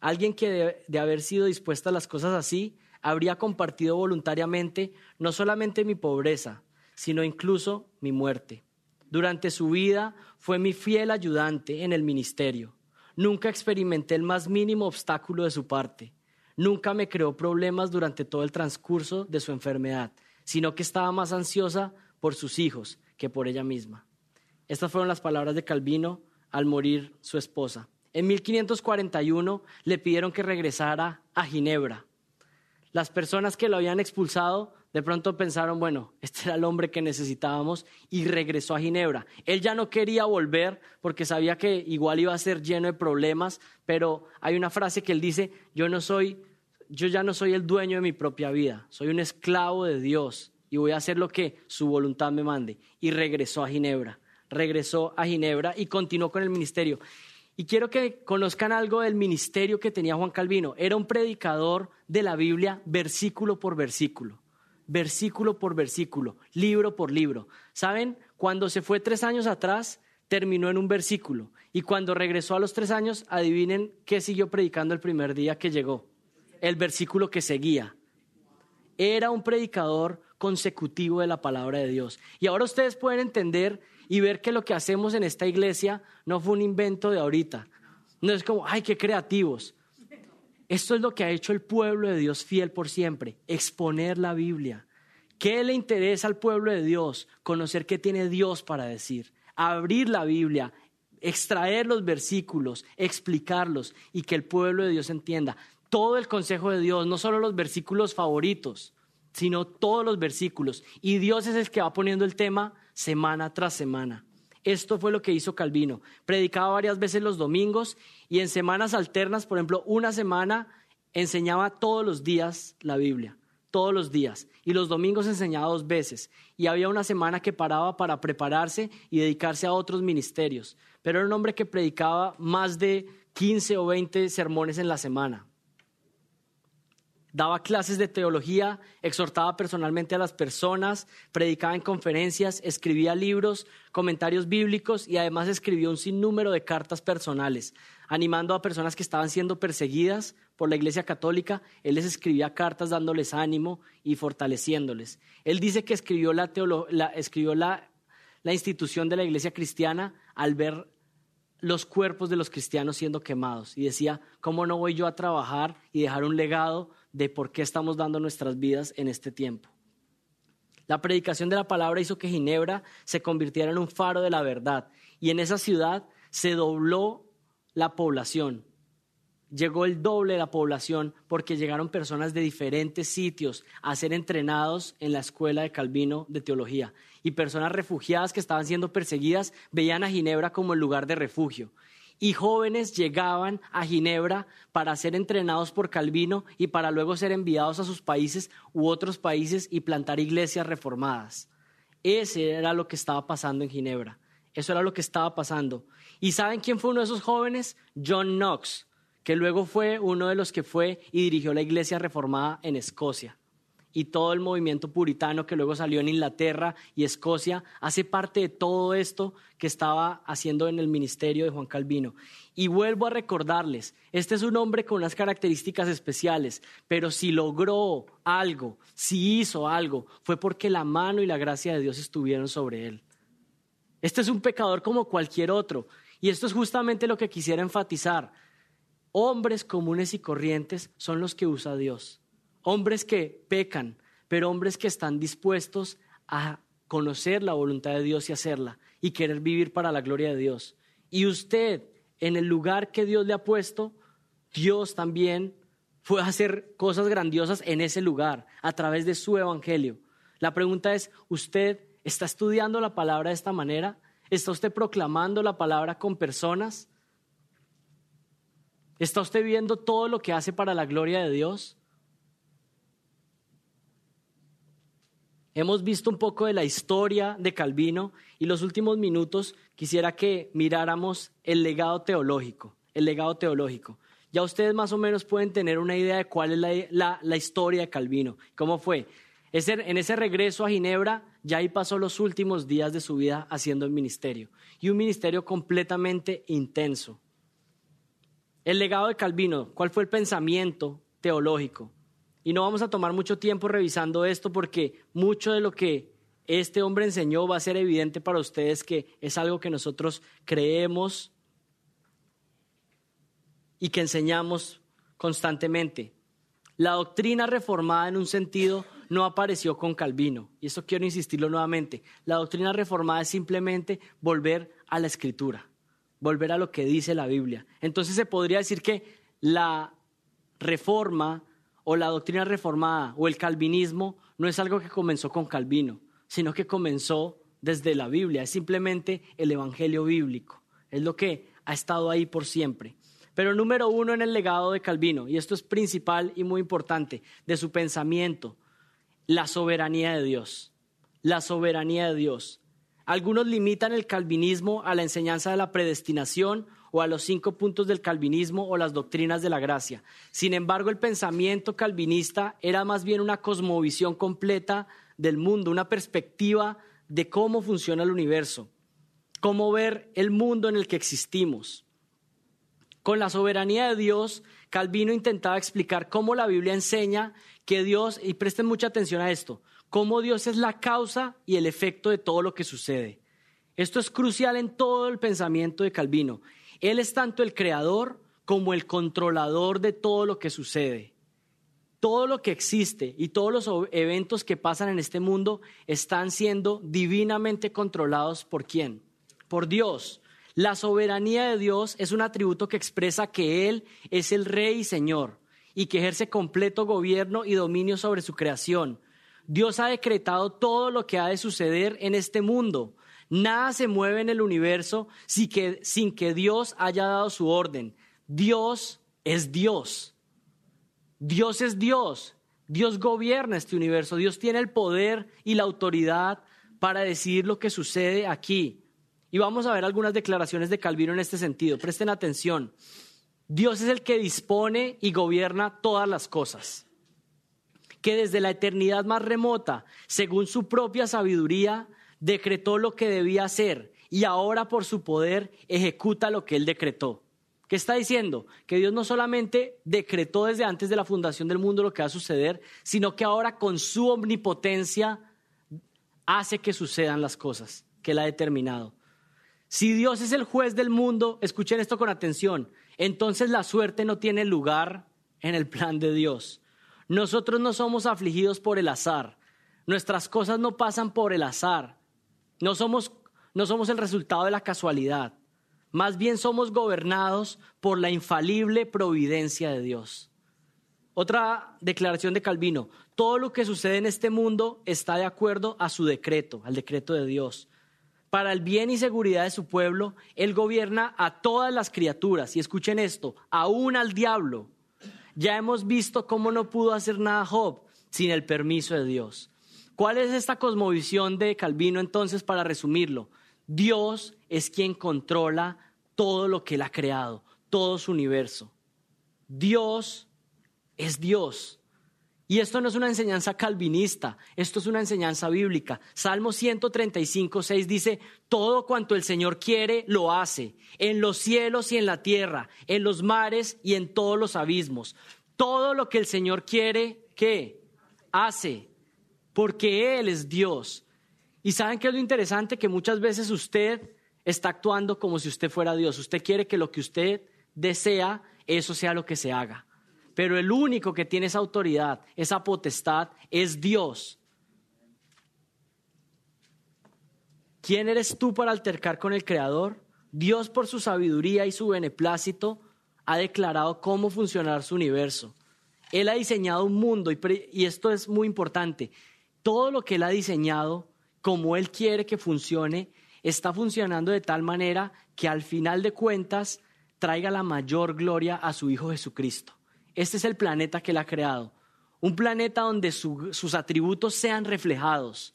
Alguien que de, haber sido dispuesta a las cosas así, habría compartido voluntariamente no solamente mi pobreza, sino incluso mi muerte. Durante su vida fue mi fiel ayudante en el ministerio. Nunca experimenté el más mínimo obstáculo de su parte. Nunca me creó problemas durante todo el transcurso de su enfermedad, sino que estaba más ansiosa por sus hijos que por ella misma. Estas fueron las palabras de Calvino al morir su esposa. En 1541 le pidieron que regresara a Ginebra. Las personas que lo habían expulsado de pronto pensaron, bueno, este era el hombre que necesitábamos y regresó a Ginebra. Él ya no quería volver porque sabía que igual iba a ser lleno de problemas, pero hay una frase que él dice, yo no soy, yo ya no soy el dueño de mi propia vida, soy un esclavo de Dios y voy a hacer lo que su voluntad me mande. Y regresó a Ginebra regresó a Ginebra y continuó con el ministerio. Y quiero que conozcan algo del ministerio que tenía Juan Calvino. Era un predicador de la Biblia versículo por versículo, versículo por versículo, libro por libro. ¿Saben? Cuando se fue tres años atrás, terminó en un versículo. Y cuando regresó a los tres años, adivinen qué siguió predicando el primer día que llegó. El versículo que seguía. Era un predicador consecutivo de la palabra de Dios. Y ahora ustedes pueden entender y ver que lo que hacemos en esta iglesia no fue un invento de ahorita. No es como, ay, qué creativos. Esto es lo que ha hecho el pueblo de Dios fiel por siempre, exponer la Biblia. ¿Qué le interesa al pueblo de Dios? Conocer qué tiene Dios para decir, abrir la Biblia, extraer los versículos, explicarlos y que el pueblo de Dios entienda todo el consejo de Dios, no solo los versículos favoritos, sino todos los versículos. Y Dios es el que va poniendo el tema semana tras semana. Esto fue lo que hizo Calvino. Predicaba varias veces los domingos y en semanas alternas, por ejemplo, una semana enseñaba todos los días la Biblia, todos los días. Y los domingos enseñaba dos veces. Y había una semana que paraba para prepararse y dedicarse a otros ministerios. Pero era un hombre que predicaba más de 15 o 20 sermones en la semana daba clases de teología, exhortaba personalmente a las personas, predicaba en conferencias, escribía libros, comentarios bíblicos y además escribió un sinnúmero de cartas personales, animando a personas que estaban siendo perseguidas por la Iglesia Católica. Él les escribía cartas dándoles ánimo y fortaleciéndoles. Él dice que escribió la, escribió la, la institución de la Iglesia Cristiana al ver los cuerpos de los cristianos siendo quemados y decía, ¿cómo no voy yo a trabajar y dejar un legado de por qué estamos dando nuestras vidas en este tiempo? La predicación de la palabra hizo que Ginebra se convirtiera en un faro de la verdad y en esa ciudad se dobló la población llegó el doble de la población porque llegaron personas de diferentes sitios a ser entrenados en la escuela de Calvino de teología. Y personas refugiadas que estaban siendo perseguidas veían a Ginebra como el lugar de refugio. Y jóvenes llegaban a Ginebra para ser entrenados por Calvino y para luego ser enviados a sus países u otros países y plantar iglesias reformadas. Ese era lo que estaba pasando en Ginebra. Eso era lo que estaba pasando. ¿Y saben quién fue uno de esos jóvenes? John Knox que luego fue uno de los que fue y dirigió la iglesia reformada en Escocia. Y todo el movimiento puritano que luego salió en Inglaterra y Escocia hace parte de todo esto que estaba haciendo en el ministerio de Juan Calvino. Y vuelvo a recordarles, este es un hombre con unas características especiales, pero si logró algo, si hizo algo, fue porque la mano y la gracia de Dios estuvieron sobre él. Este es un pecador como cualquier otro. Y esto es justamente lo que quisiera enfatizar. hombres comunes y corrientes son los que usa Dios. Hombres que pecan, pero hombres que están dispuestos a conocer la voluntad de Dios y hacerla y querer vivir para la gloria de Dios. Y usted, en el lugar que Dios le ha puesto, Dios también fue a hacer cosas grandiosas en ese lugar a través de su evangelio. La pregunta es, ¿usted está estudiando la palabra de esta manera? ¿Está usted proclamando la palabra con personas? ¿Está usted viendo todo lo que hace para la gloria de Dios? Hemos visto un poco de la historia de Calvino y los últimos minutos quisiera que miráramos el legado teológico, el legado teológico. Ya ustedes más o menos pueden tener una idea de cuál es la, historia de Calvino, cómo fue. en ese regreso a Ginebra, ya ahí pasó los últimos días de su vida haciendo el ministerio, y un ministerio completamente intenso. El legado de Calvino, ¿cuál fue el pensamiento teológico? Y no vamos a tomar mucho tiempo revisando esto porque mucho de lo que este hombre enseñó va a ser evidente para ustedes que es algo que nosotros creemos y que enseñamos constantemente. La doctrina reformada en un sentido no apareció con Calvino. Y esto quiero insistirlo nuevamente. La doctrina reformada es simplemente volver a la escritura, volver a lo que dice la Biblia. Entonces se podría decir que la reforma o la doctrina reformada o el calvinismo no es algo que comenzó con Calvino, sino que comenzó desde la Biblia, es simplemente el Evangelio bíblico, es lo que ha estado ahí por siempre. Pero número uno en el legado de Calvino, y esto es principal y muy importante, de su pensamiento, la soberanía de Dios, la soberanía de Dios. Algunos limitan el calvinismo a la enseñanza de la predestinación o a los cinco puntos del calvinismo o las doctrinas de la gracia. Sin embargo, el pensamiento calvinista era más bien una cosmovisión completa del mundo, una perspectiva de cómo funciona el universo, cómo ver el mundo en el que existimos. Con la soberanía de Dios, Calvino intentaba explicar cómo la Biblia enseña que Dios, y presten mucha atención a esto, cómo Dios es la causa y el efecto de todo lo que sucede. Esto es crucial en todo el pensamiento de Calvino. Él es tanto el creador como el controlador de todo lo que sucede. Todo lo que existe y todos los eventos que pasan en este mundo están siendo divinamente controlados por quién? Por Dios. La soberanía de Dios es un atributo que expresa que Él es el rey y señor y que ejerce completo gobierno y dominio sobre su creación. Dios ha decretado todo lo que ha de suceder en este mundo Nada se mueve en el universo sin que, sin que Dios haya dado su orden. Dios es Dios. Dios es Dios. Dios gobierna este universo. Dios tiene el poder y la autoridad para decidir lo que sucede aquí. Y vamos a ver algunas declaraciones de Calvino en este sentido. Presten atención. Dios es el que dispone y gobierna todas las cosas. Que desde la eternidad más remota, según su propia sabiduría, decretó lo que debía hacer y ahora por su poder ejecuta lo que él decretó. ¿Qué está diciendo? Que Dios no solamente decretó desde antes de la fundación del mundo lo que va a suceder, sino que ahora con su omnipotencia hace que sucedan las cosas que él ha determinado. Si Dios es el juez del mundo, escuchen esto con atención, entonces la suerte no tiene lugar en el plan de Dios. Nosotros no somos afligidos por el azar. Nuestras cosas no pasan por el azar. No somos, no somos el resultado de la casualidad. Más bien somos gobernados por la infalible providencia de Dios. Otra declaración de Calvino, todo lo que sucede en este mundo está de acuerdo a su decreto, al decreto de Dios. Para el bien y seguridad de su pueblo, Él gobierna a todas las criaturas. Y escuchen esto, aún al diablo. Ya hemos visto cómo no pudo hacer nada Job sin el permiso de Dios. ¿Cuál es esta cosmovisión de Calvino entonces para resumirlo? Dios es quien controla todo lo que él ha creado, todo su universo. Dios es Dios. Y esto no es una enseñanza calvinista, esto es una enseñanza bíblica. Salmo 135, 6 dice, todo cuanto el Señor quiere, lo hace, en los cielos y en la tierra, en los mares y en todos los abismos. Todo lo que el Señor quiere, ¿qué? Hace porque Él es Dios. Y saben que es lo interesante que muchas veces usted está actuando como si usted fuera Dios. Usted quiere que lo que usted desea eso sea lo que se haga. Pero el único que tiene esa autoridad, esa potestad, es Dios. ¿Quién eres tú para altercar con el Creador? Dios por su sabiduría y su beneplácito ha declarado cómo funcionará su universo. Él ha diseñado un mundo y, esto es muy importante. Todo lo que Él ha diseñado, como Él quiere que funcione, está funcionando de tal manera que al final de cuentas traiga la mayor gloria a su Hijo Jesucristo. Este es el planeta que Él ha creado. Un planeta donde sus atributos sean reflejados.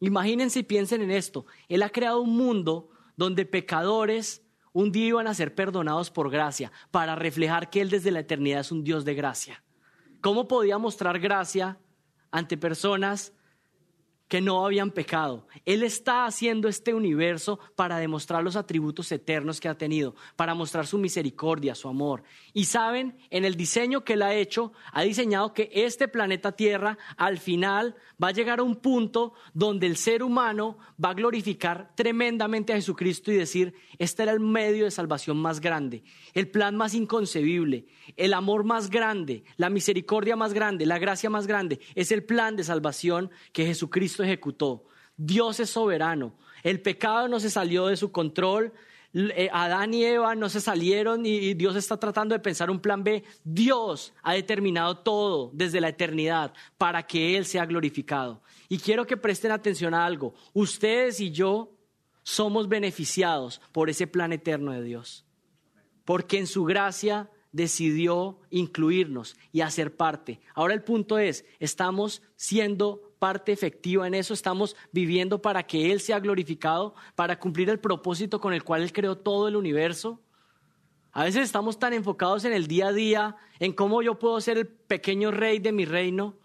Imagínense y piensen en esto. Él ha creado un mundo donde pecadores un día iban a ser perdonados por gracia, para reflejar que Él desde la eternidad es un Dios de gracia. ¿Cómo podía mostrar gracia ante personas que no habían pecado. Él está haciendo este universo para demostrar los atributos eternos que ha tenido, para mostrar su misericordia, su amor. Y saben, en el diseño que él ha hecho, ha diseñado que este planeta Tierra al final va a llegar a un punto donde el ser humano va a glorificar tremendamente a Jesucristo y decir, este era el medio de salvación más grande, el plan más inconcebible, el amor más grande, la misericordia más grande, la gracia más grande, es el plan de salvación que Jesucristo ejecutó. Dios es soberano, el pecado no se salió de su control, eh, Adán y Eva no se salieron y Dios está tratando de pensar un plan B. Dios ha determinado todo desde la eternidad para que Él sea glorificado. Y quiero que presten atención a algo. Ustedes y yo somos beneficiados por ese plan eterno de Dios. Porque en su gracia decidió incluirnos y hacer parte. Ahora el punto es, ¿estamos siendo parte efectiva en eso, estamos viviendo para que Él sea glorificado, para cumplir el propósito con el cual Él creó todo el universo. A veces estamos tan enfocados en el día a día, en cómo yo puedo ser el pequeño rey de mi reino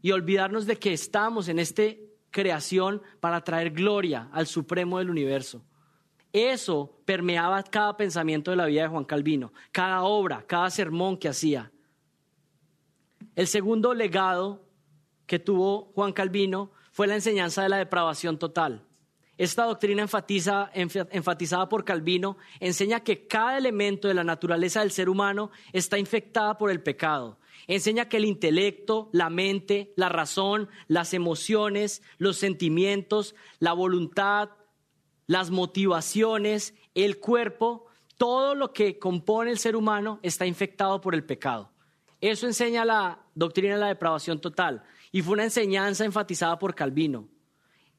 y olvidarnos de que estamos en esta creación para traer gloria al supremo del universo. Eso permeaba cada pensamiento de la vida de Juan Calvino, cada obra, cada sermón que hacía. El segundo legado que tuvo Juan Calvino fue la enseñanza de la depravación total. Esta doctrina enfatiza, enfatizada por Calvino enseña que cada elemento de la naturaleza del ser humano está infectada por el pecado. Enseña que el intelecto, la mente, la razón, las emociones, los sentimientos, la voluntad, las motivaciones, el cuerpo, todo lo que compone el ser humano está infectado por el pecado. Eso enseña la doctrina de la depravación total y fue una enseñanza enfatizada por Calvino.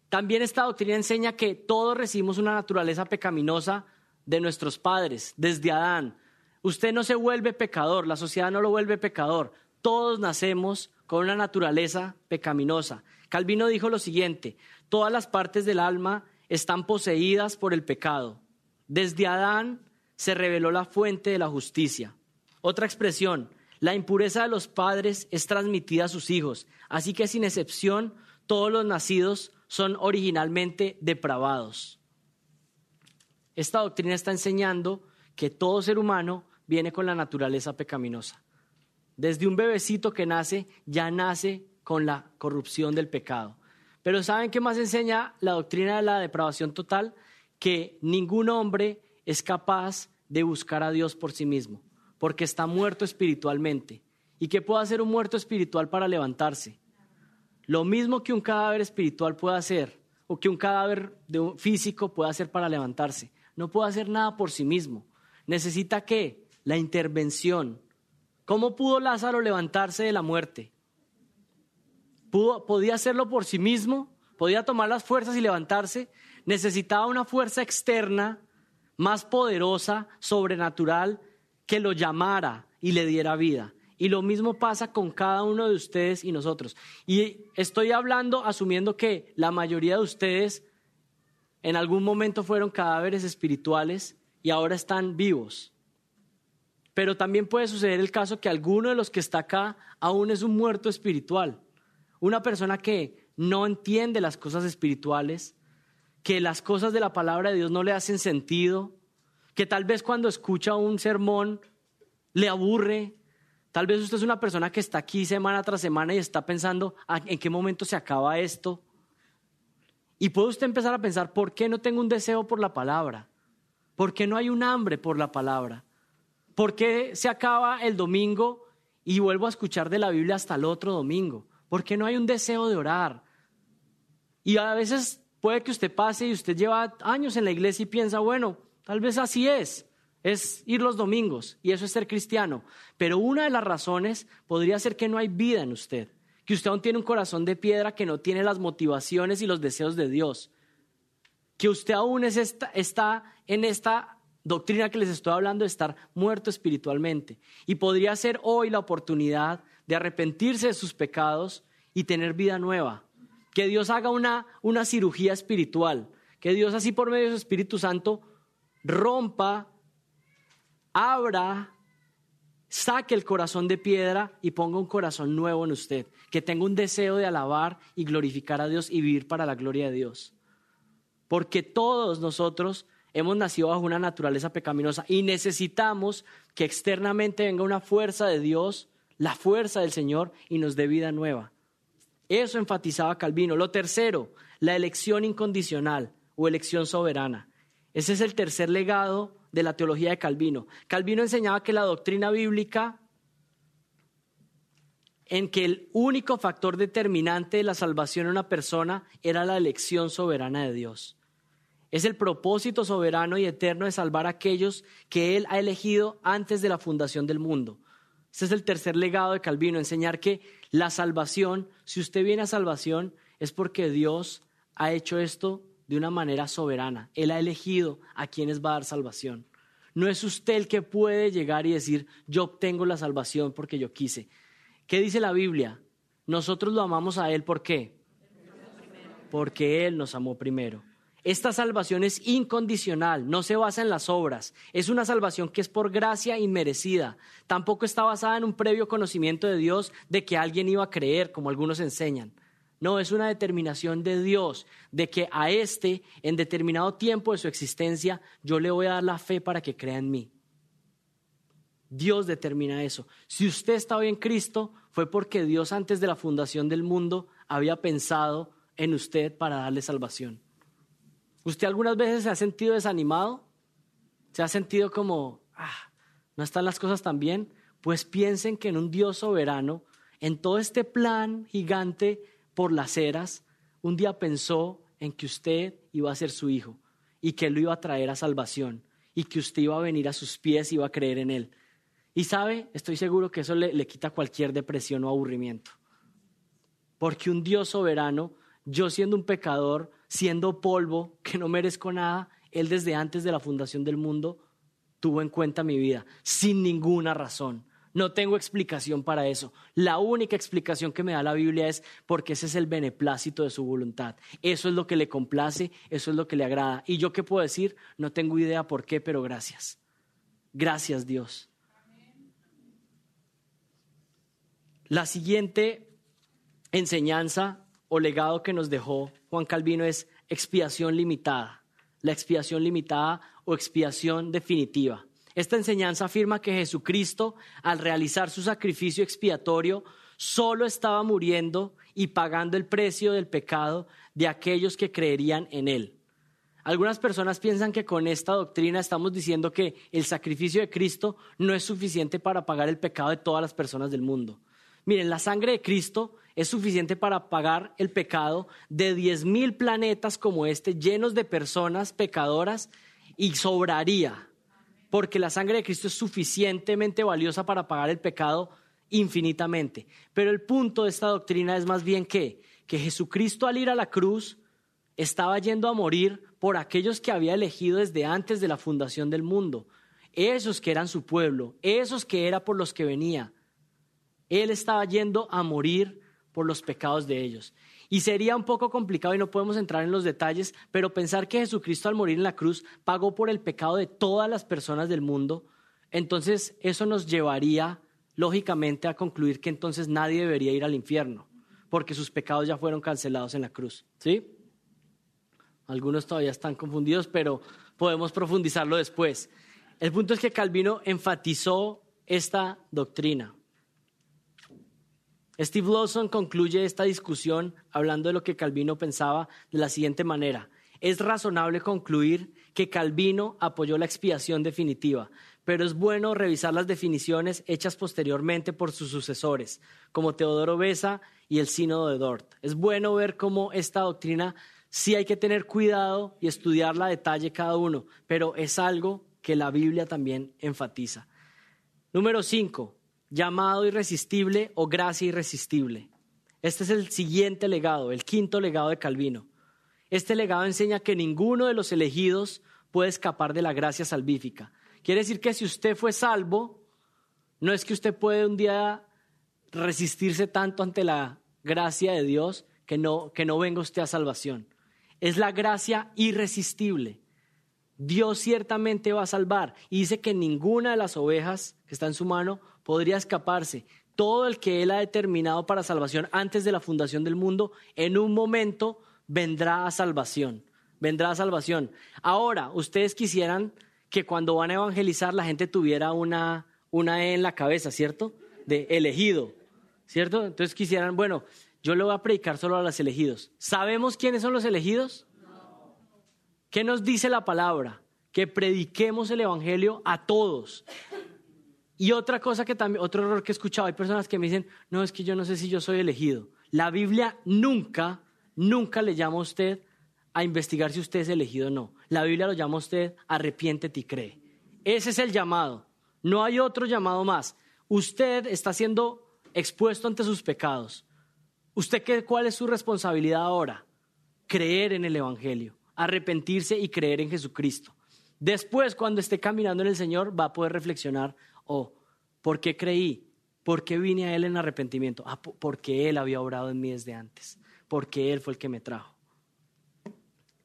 También esta doctrina enseña que todos recibimos una naturaleza pecaminosa de nuestros padres, desde Adán. Usted no se vuelve pecador, la sociedad no lo vuelve pecador. Todos nacemos con una naturaleza pecaminosa. Calvino dijo lo siguiente, todas las partes del alma están poseídas por el pecado. Desde Adán se reveló la fuente de la justicia. Otra expresión, la impureza de los padres es transmitida a sus hijos, así que sin excepción todos los nacidos son originalmente depravados. Esta doctrina está enseñando que todo ser humano viene con la naturaleza pecaminosa. Desde un bebecito que nace, ya nace con la corrupción del pecado. Pero ¿saben qué más enseña la doctrina de la depravación total? Que ningún hombre es capaz de buscar a Dios por sí mismo porque está muerto espiritualmente. ¿Y qué puede hacer un muerto espiritual para levantarse? Lo mismo que un cadáver espiritual puede hacer, o que un cadáver físico puede hacer para levantarse. No puede hacer nada por sí mismo. Necesita qué? La intervención. ¿Cómo pudo Lázaro levantarse de la muerte? ¿Podía hacerlo por sí mismo? ¿Podía tomar las fuerzas y levantarse? Necesitaba una fuerza externa más poderosa, sobrenatural, que lo llamara y le diera vida. Y lo mismo pasa con cada uno de ustedes y nosotros. Y estoy hablando asumiendo que la mayoría de ustedes en algún momento fueron cadáveres espirituales y ahora están vivos. Pero también puede suceder el caso que alguno de los que está acá aún es un muerto espiritual. Una persona que no entiende las cosas espirituales, que las cosas de la palabra de Dios no le hacen sentido, que tal vez cuando escucha un sermón le aburre. Tal vez usted es una persona que está aquí semana tras semana y está pensando ah, en qué momento se acaba esto. Y puede usted empezar a pensar, ¿por qué no tengo un deseo por la palabra? ¿Por qué no hay un hambre por la palabra? ¿Por qué se acaba el domingo y vuelvo a escuchar de la Biblia hasta el otro domingo? ¿Por qué no hay un deseo de orar? Y a veces puede que usted pase y usted lleva años en la iglesia y piensa, bueno, tal vez así es, es ir los domingos y eso es ser cristiano. Pero una de las razones podría ser que no hay vida en usted, que usted aún tiene un corazón de piedra que no tiene las motivaciones y los deseos de Dios, que usted aún está en esta doctrina que les estoy hablando de estar muerto espiritualmente. Y podría ser hoy la oportunidad de arrepentirse de sus pecados y tener vida nueva. Que Dios haga una, una cirugía espiritual. Que Dios así por medio de su Espíritu Santo rompa, abra, saque el corazón de piedra y ponga un corazón nuevo en usted. Que tenga un deseo de alabar y glorificar a Dios y vivir para la gloria de Dios. Porque todos nosotros hemos nacido bajo una naturaleza pecaminosa y necesitamos que externamente venga una fuerza de Dios, la fuerza del Señor, y nos dé vida nueva. Eso enfatizaba Calvino. Lo tercero, la elección incondicional o elección soberana. Ese es el tercer legado de la teología de Calvino. Calvino enseñaba que la doctrina bíblica en que el único factor determinante de la salvación de una persona era la elección soberana de Dios. Es el propósito soberano y eterno de salvar a aquellos que Él ha elegido antes de la fundación del mundo. Ese es el tercer legado de Calvino, enseñar que la salvación, si usted viene a salvación, es porque Dios ha hecho esto de una manera soberana. Él ha elegido a quienes va a dar salvación. No es usted el que puede llegar y decir, yo obtengo la salvación porque yo quise. ¿Qué dice la Biblia? Nosotros lo amamos a Él, ¿por qué? Porque Él nos amó primero. Esta salvación es incondicional, no se basa en las obras. Es una salvación que es por gracia inmerecida. Tampoco está basada en un previo conocimiento de Dios de que alguien iba a creer, como algunos enseñan. No, es una determinación de Dios de que a este, en determinado tiempo de su existencia, yo le voy a dar la fe para que crea en mí. Dios determina eso. Si usted está hoy en Cristo, fue porque Dios antes de la fundación del mundo había pensado en usted para darle salvación. ¿Usted algunas veces se ha sentido desanimado? ¿Se ha sentido como, ah, no están las cosas tan bien? Pues piensen que en un Dios soberano, en todo este plan gigante por las eras, un día pensó en que usted iba a ser su hijo y que él lo iba a traer a salvación y que usted iba a venir a sus pies y iba a creer en él. Y sabe, estoy seguro que eso le, le quita cualquier depresión o aburrimiento. Porque un Dios soberano, yo siendo un pecador, siendo polvo, que no merezco nada, Él desde antes de la fundación del mundo tuvo en cuenta mi vida, sin ninguna razón. No tengo explicación para eso. La única explicación que me da la Biblia es porque ese es el beneplácito de su voluntad. Eso es lo que le complace, eso es lo que le agrada. ¿Y yo qué puedo decir? No tengo idea por qué, pero gracias. Gracias Dios. La siguiente enseñanza o legado que nos dejó Juan Calvino es expiación limitada, la expiación limitada o expiación definitiva. Esta enseñanza afirma que Jesucristo, al realizar su sacrificio expiatorio, solo estaba muriendo y pagando el precio del pecado de aquellos que creerían en él. Algunas personas piensan que con esta doctrina estamos diciendo que el sacrificio de Cristo no es suficiente para pagar el pecado de todas las personas del mundo. Miren, la sangre de Cristo es suficiente para pagar el pecado de diez mil planetas como este, llenos de personas pecadoras, y sobraría, porque la sangre de Cristo es suficientemente valiosa para pagar el pecado infinitamente. Pero el punto de esta doctrina es más bien que, que Jesucristo al ir a la cruz estaba yendo a morir por aquellos que había elegido desde antes de la fundación del mundo, esos que eran su pueblo, esos que era por los que venía. Él estaba yendo a morir por los pecados de ellos. Y sería un poco complicado y no podemos entrar en los detalles, pero pensar que Jesucristo al morir en la cruz pagó por el pecado de todas las personas del mundo, entonces eso nos llevaría lógicamente a concluir que entonces nadie debería ir al infierno, porque sus pecados ya fueron cancelados en la cruz. ¿Sí? Algunos todavía están confundidos, pero podemos profundizarlo después. El punto es que Calvino enfatizó esta doctrina. Steve Lawson concluye esta discusión hablando de lo que Calvino pensaba de la siguiente manera. Es razonable concluir que Calvino apoyó la expiación definitiva, pero es bueno revisar las definiciones hechas posteriormente por sus sucesores, como Teodoro Besa y el Sínodo de Dort. Es bueno ver cómo esta doctrina sí hay que tener cuidado y estudiarla a detalle cada uno, pero es algo que la Biblia también enfatiza. Número cinco, llamado irresistible o gracia irresistible. Este es el siguiente legado, el quinto legado de Calvino. Este legado enseña que ninguno de los elegidos puede escapar de la gracia salvífica. Quiere decir que si usted fue salvo, no es que usted puede un día resistirse tanto ante la gracia de Dios que no, que no venga usted a salvación. Es la gracia irresistible. Dios ciertamente va a salvar. Y dice que ninguna de las ovejas que está en su mano podría escaparse. Todo el que Él ha determinado para salvación antes de la fundación del mundo, en un momento vendrá a salvación. Vendrá a salvación. Ahora, ustedes quisieran que cuando van a evangelizar la gente tuviera una, una E en la cabeza, ¿cierto? De elegido, ¿cierto? Entonces quisieran, bueno, yo le voy a predicar solo a los elegidos. ¿Sabemos quiénes son los elegidos? ¿Qué nos dice la palabra? Que prediquemos el Evangelio a todos. Y otra cosa que también, otro error que he escuchado, hay personas que me dicen, no, es que yo no sé si yo soy elegido. La Biblia nunca, nunca le llama a usted a investigar si usted es elegido o no. La Biblia lo llama a usted, arrepiéntete y cree. Ese es el llamado. No hay otro llamado más. Usted está siendo expuesto ante sus pecados. ¿Usted qué, cuál es su responsabilidad ahora? Creer en el Evangelio arrepentirse y creer en Jesucristo. Después, cuando esté caminando en el Señor, va a poder reflexionar, oh, ¿por qué creí? ¿Por qué vine a Él en arrepentimiento? Ah, porque Él había obrado en mí desde antes, porque Él fue el que me trajo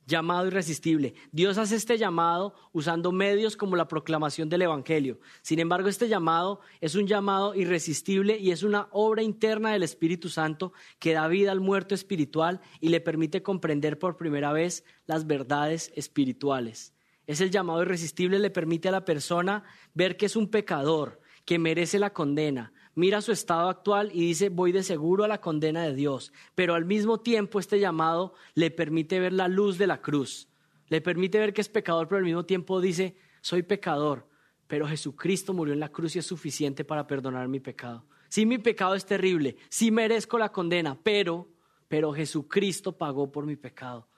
llamado irresistible. Dios hace este llamado usando medios como la proclamación del Evangelio. Sin embargo, este llamado es un llamado irresistible y es una obra interna del Espíritu Santo que da vida al muerto espiritual y le permite comprender por primera vez las verdades espirituales. Es el llamado irresistible, le permite a la persona ver que es un pecador, que merece la condena, mira su estado actual y dice, voy de seguro a la condena de Dios. Pero al mismo tiempo este llamado le permite ver la luz de la cruz. Le permite ver que es pecador, pero al mismo tiempo dice, soy pecador, pero Jesucristo murió en la cruz y es suficiente para perdonar mi pecado. Sí, mi pecado es terrible, sí merezco la condena, pero, pero Jesucristo pagó por mi pecado.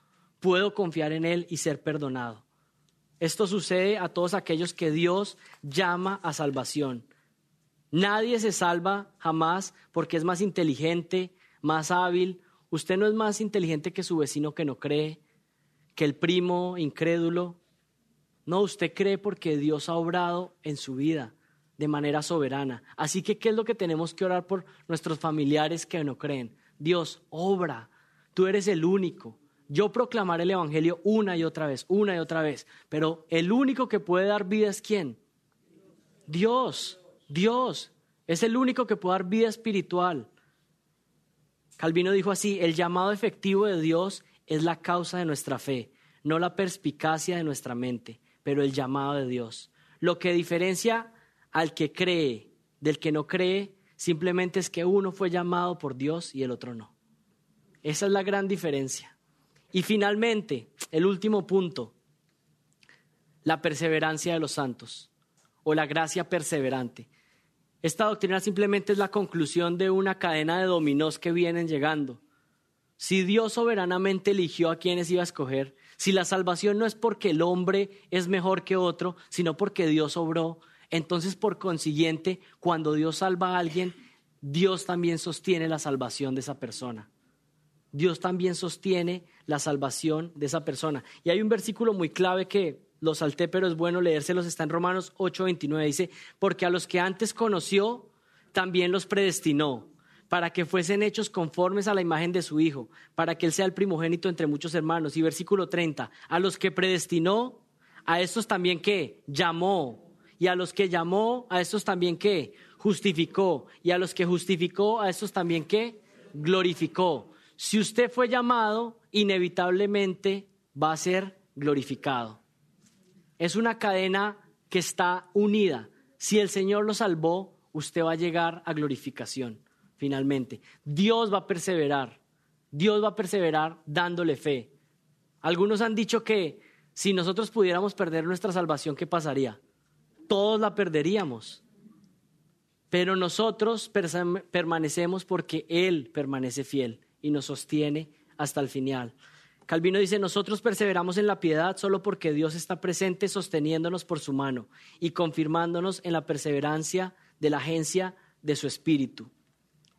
Puedo confiar en Él y ser perdonado. Esto sucede a todos aquellos que Dios llama a salvación. Nadie se salva jamás porque es más inteligente, más hábil. Usted no es más inteligente que su vecino que no cree, que el primo incrédulo. No, usted cree porque Dios ha obrado en su vida de manera soberana. Así que, ¿qué es lo que tenemos que orar por nuestros familiares que no creen? Dios, obra. Tú eres el único. Yo proclamaré el Evangelio una y otra vez, una y otra vez. Pero el único que puede dar vida es quién? Dios. Dios es el único que puede dar vida espiritual. Calvino dijo así, el llamado efectivo de Dios es la causa de nuestra fe, no la perspicacia de nuestra mente, pero el llamado de Dios. Lo que diferencia al que cree del que no cree simplemente es que uno fue llamado por Dios y el otro no. Esa es la gran diferencia. Y finalmente, el último punto, la perseverancia de los santos o la gracia perseverante. Esta doctrina simplemente es la conclusión de una cadena de dominós que vienen llegando. Si Dios soberanamente eligió a quienes iba a escoger, si la salvación no es porque el hombre es mejor que otro, sino porque Dios obró, entonces por consiguiente, cuando Dios salva a alguien, Dios también sostiene la salvación de esa persona. Dios también sostiene la salvación de esa persona. Y hay un versículo muy clave que lo salté, pero es bueno leérselos, está en Romanos 8:29, dice, porque a los que antes conoció, también los predestinó, para que fuesen hechos conformes a la imagen de su Hijo, para que Él sea el primogénito entre muchos hermanos. Y versículo 30, a los que predestinó, a estos también que llamó, y a los que llamó, a estos también que justificó, y a los que justificó, a estos también que glorificó. Si usted fue llamado, inevitablemente va a ser glorificado. Es una cadena que está unida. Si el Señor lo salvó, usted va a llegar a glorificación, finalmente. Dios va a perseverar. Dios va a perseverar dándole fe. Algunos han dicho que si nosotros pudiéramos perder nuestra salvación, ¿qué pasaría? todos la perderíamos. Pero nosotros permanecemos porque Él permanece fiel y nos sostiene hasta el final. Calvino dice, nosotros perseveramos en la piedad solo porque Dios está presente sosteniéndonos por su mano y confirmándonos en la perseverancia de la agencia de su espíritu.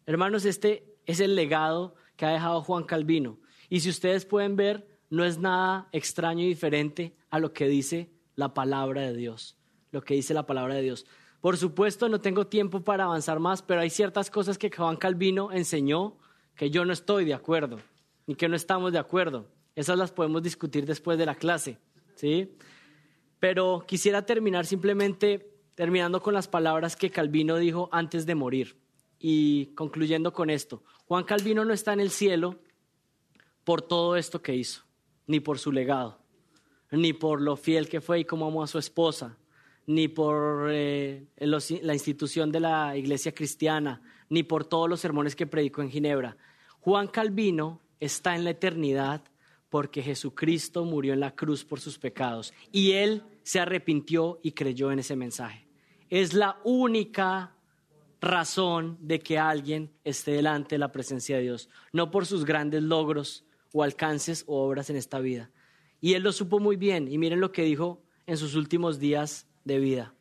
Hermanos, este es el legado que ha dejado Juan Calvino. Y si ustedes pueden ver, no es nada extraño y diferente a lo que dice la palabra de Dios, lo que dice la palabra de Dios. Por supuesto, no tengo tiempo para avanzar más, pero hay ciertas cosas que Juan Calvino enseñó que yo no estoy de acuerdo y que no estamos de acuerdo. Esas las podemos discutir después de la clase, ¿sí? Pero quisiera terminar simplemente terminando con las palabras que Calvino dijo antes de morir y concluyendo con esto. Juan Calvino no está en el cielo por todo esto que hizo, ni por su legado, ni por lo fiel que fue y cómo amó a su esposa, ni por eh, la institución de la iglesia cristiana, ni por todos los sermones que predicó en Ginebra. Juan Calvino está en la eternidad porque Jesucristo murió en la cruz por sus pecados y él se arrepintió y creyó en ese mensaje. Es la única razón de que alguien esté delante de la presencia de Dios, no por sus grandes logros o alcances o obras en esta vida. Y él lo supo muy bien y miren lo que dijo en sus últimos días de vida.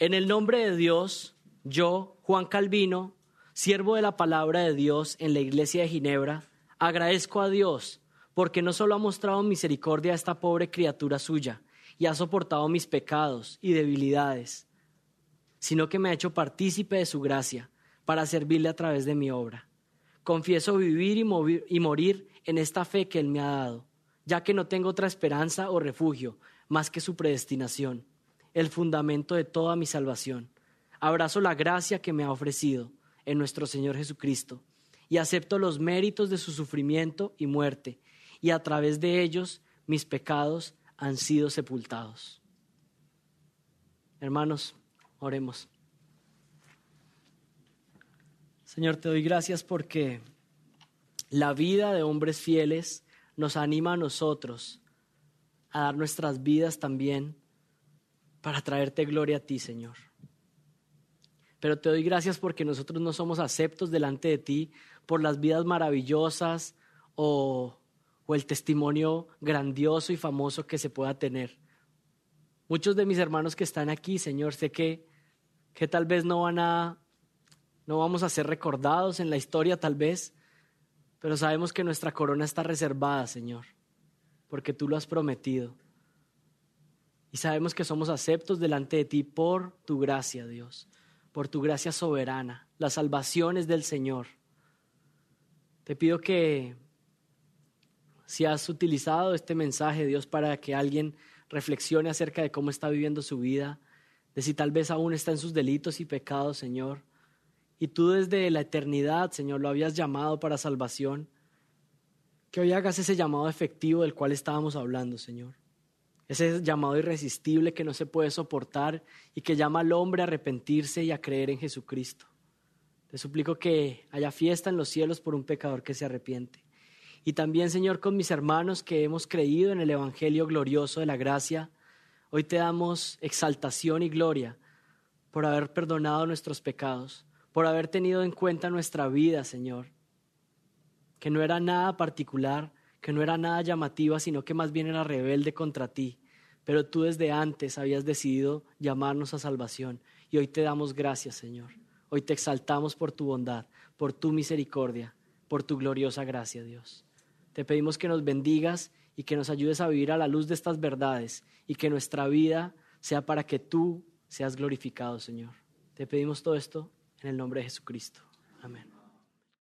En el nombre de Dios, yo, Juan Calvino, siervo de la palabra de Dios en la iglesia de Ginebra, agradezco a Dios porque no solo ha mostrado misericordia a esta pobre criatura suya y ha soportado mis pecados y debilidades, sino que me ha hecho partícipe de su gracia para servirle a través de mi obra. Confieso vivir y, y morir en esta fe que Él me ha dado, ya que no tengo otra esperanza o refugio más que su predestinación el fundamento de toda mi salvación. Abrazo la gracia que me ha ofrecido en nuestro Señor Jesucristo y acepto los méritos de su sufrimiento y muerte, y a través de ellos mis pecados han sido sepultados. Hermanos, oremos. Señor, te doy gracias porque la vida de hombres fieles nos anima a nosotros a dar nuestras vidas también para traerte gloria a ti, Señor. Pero te doy gracias porque nosotros no somos aceptos delante de ti por las vidas maravillosas o, o el testimonio grandioso y famoso que se pueda tener. Muchos de mis hermanos que están aquí, Señor, sé que, que tal vez no van a, no vamos a ser recordados en la historia, tal vez, pero sabemos que nuestra corona está reservada, Señor, porque tú lo has prometido. Y sabemos que somos aceptos delante de ti por tu gracia, Dios, por tu gracia soberana. La salvación es del Señor. Te pido que si has utilizado este mensaje, Dios, para que alguien reflexione acerca de cómo está viviendo su vida, de si tal vez aún está en sus delitos y pecados, Señor, y tú desde la eternidad, Señor, lo habías llamado para salvación, que hoy hagas ese llamado efectivo del cual estábamos hablando, Señor ese llamado irresistible que no se puede soportar y que llama al hombre a arrepentirse y a creer en Jesucristo. Te suplico que haya fiesta en los cielos por un pecador que se arrepiente. Y también, Señor, con mis hermanos que hemos creído en el Evangelio glorioso de la gracia, hoy te damos exaltación y gloria por haber perdonado nuestros pecados, por haber tenido en cuenta nuestra vida, Señor, que no era nada particular, que no era nada llamativa, sino que más bien era rebelde contra ti pero tú desde antes habías decidido llamarnos a salvación y hoy te damos gracias, Señor. Hoy te exaltamos por tu bondad, por tu misericordia, por tu gloriosa gracia, Dios. Te pedimos que nos bendigas y que nos ayudes a vivir a la luz de estas verdades y que nuestra vida sea para que tú seas glorificado, Señor. Te pedimos todo esto en el nombre de Jesucristo. Amén.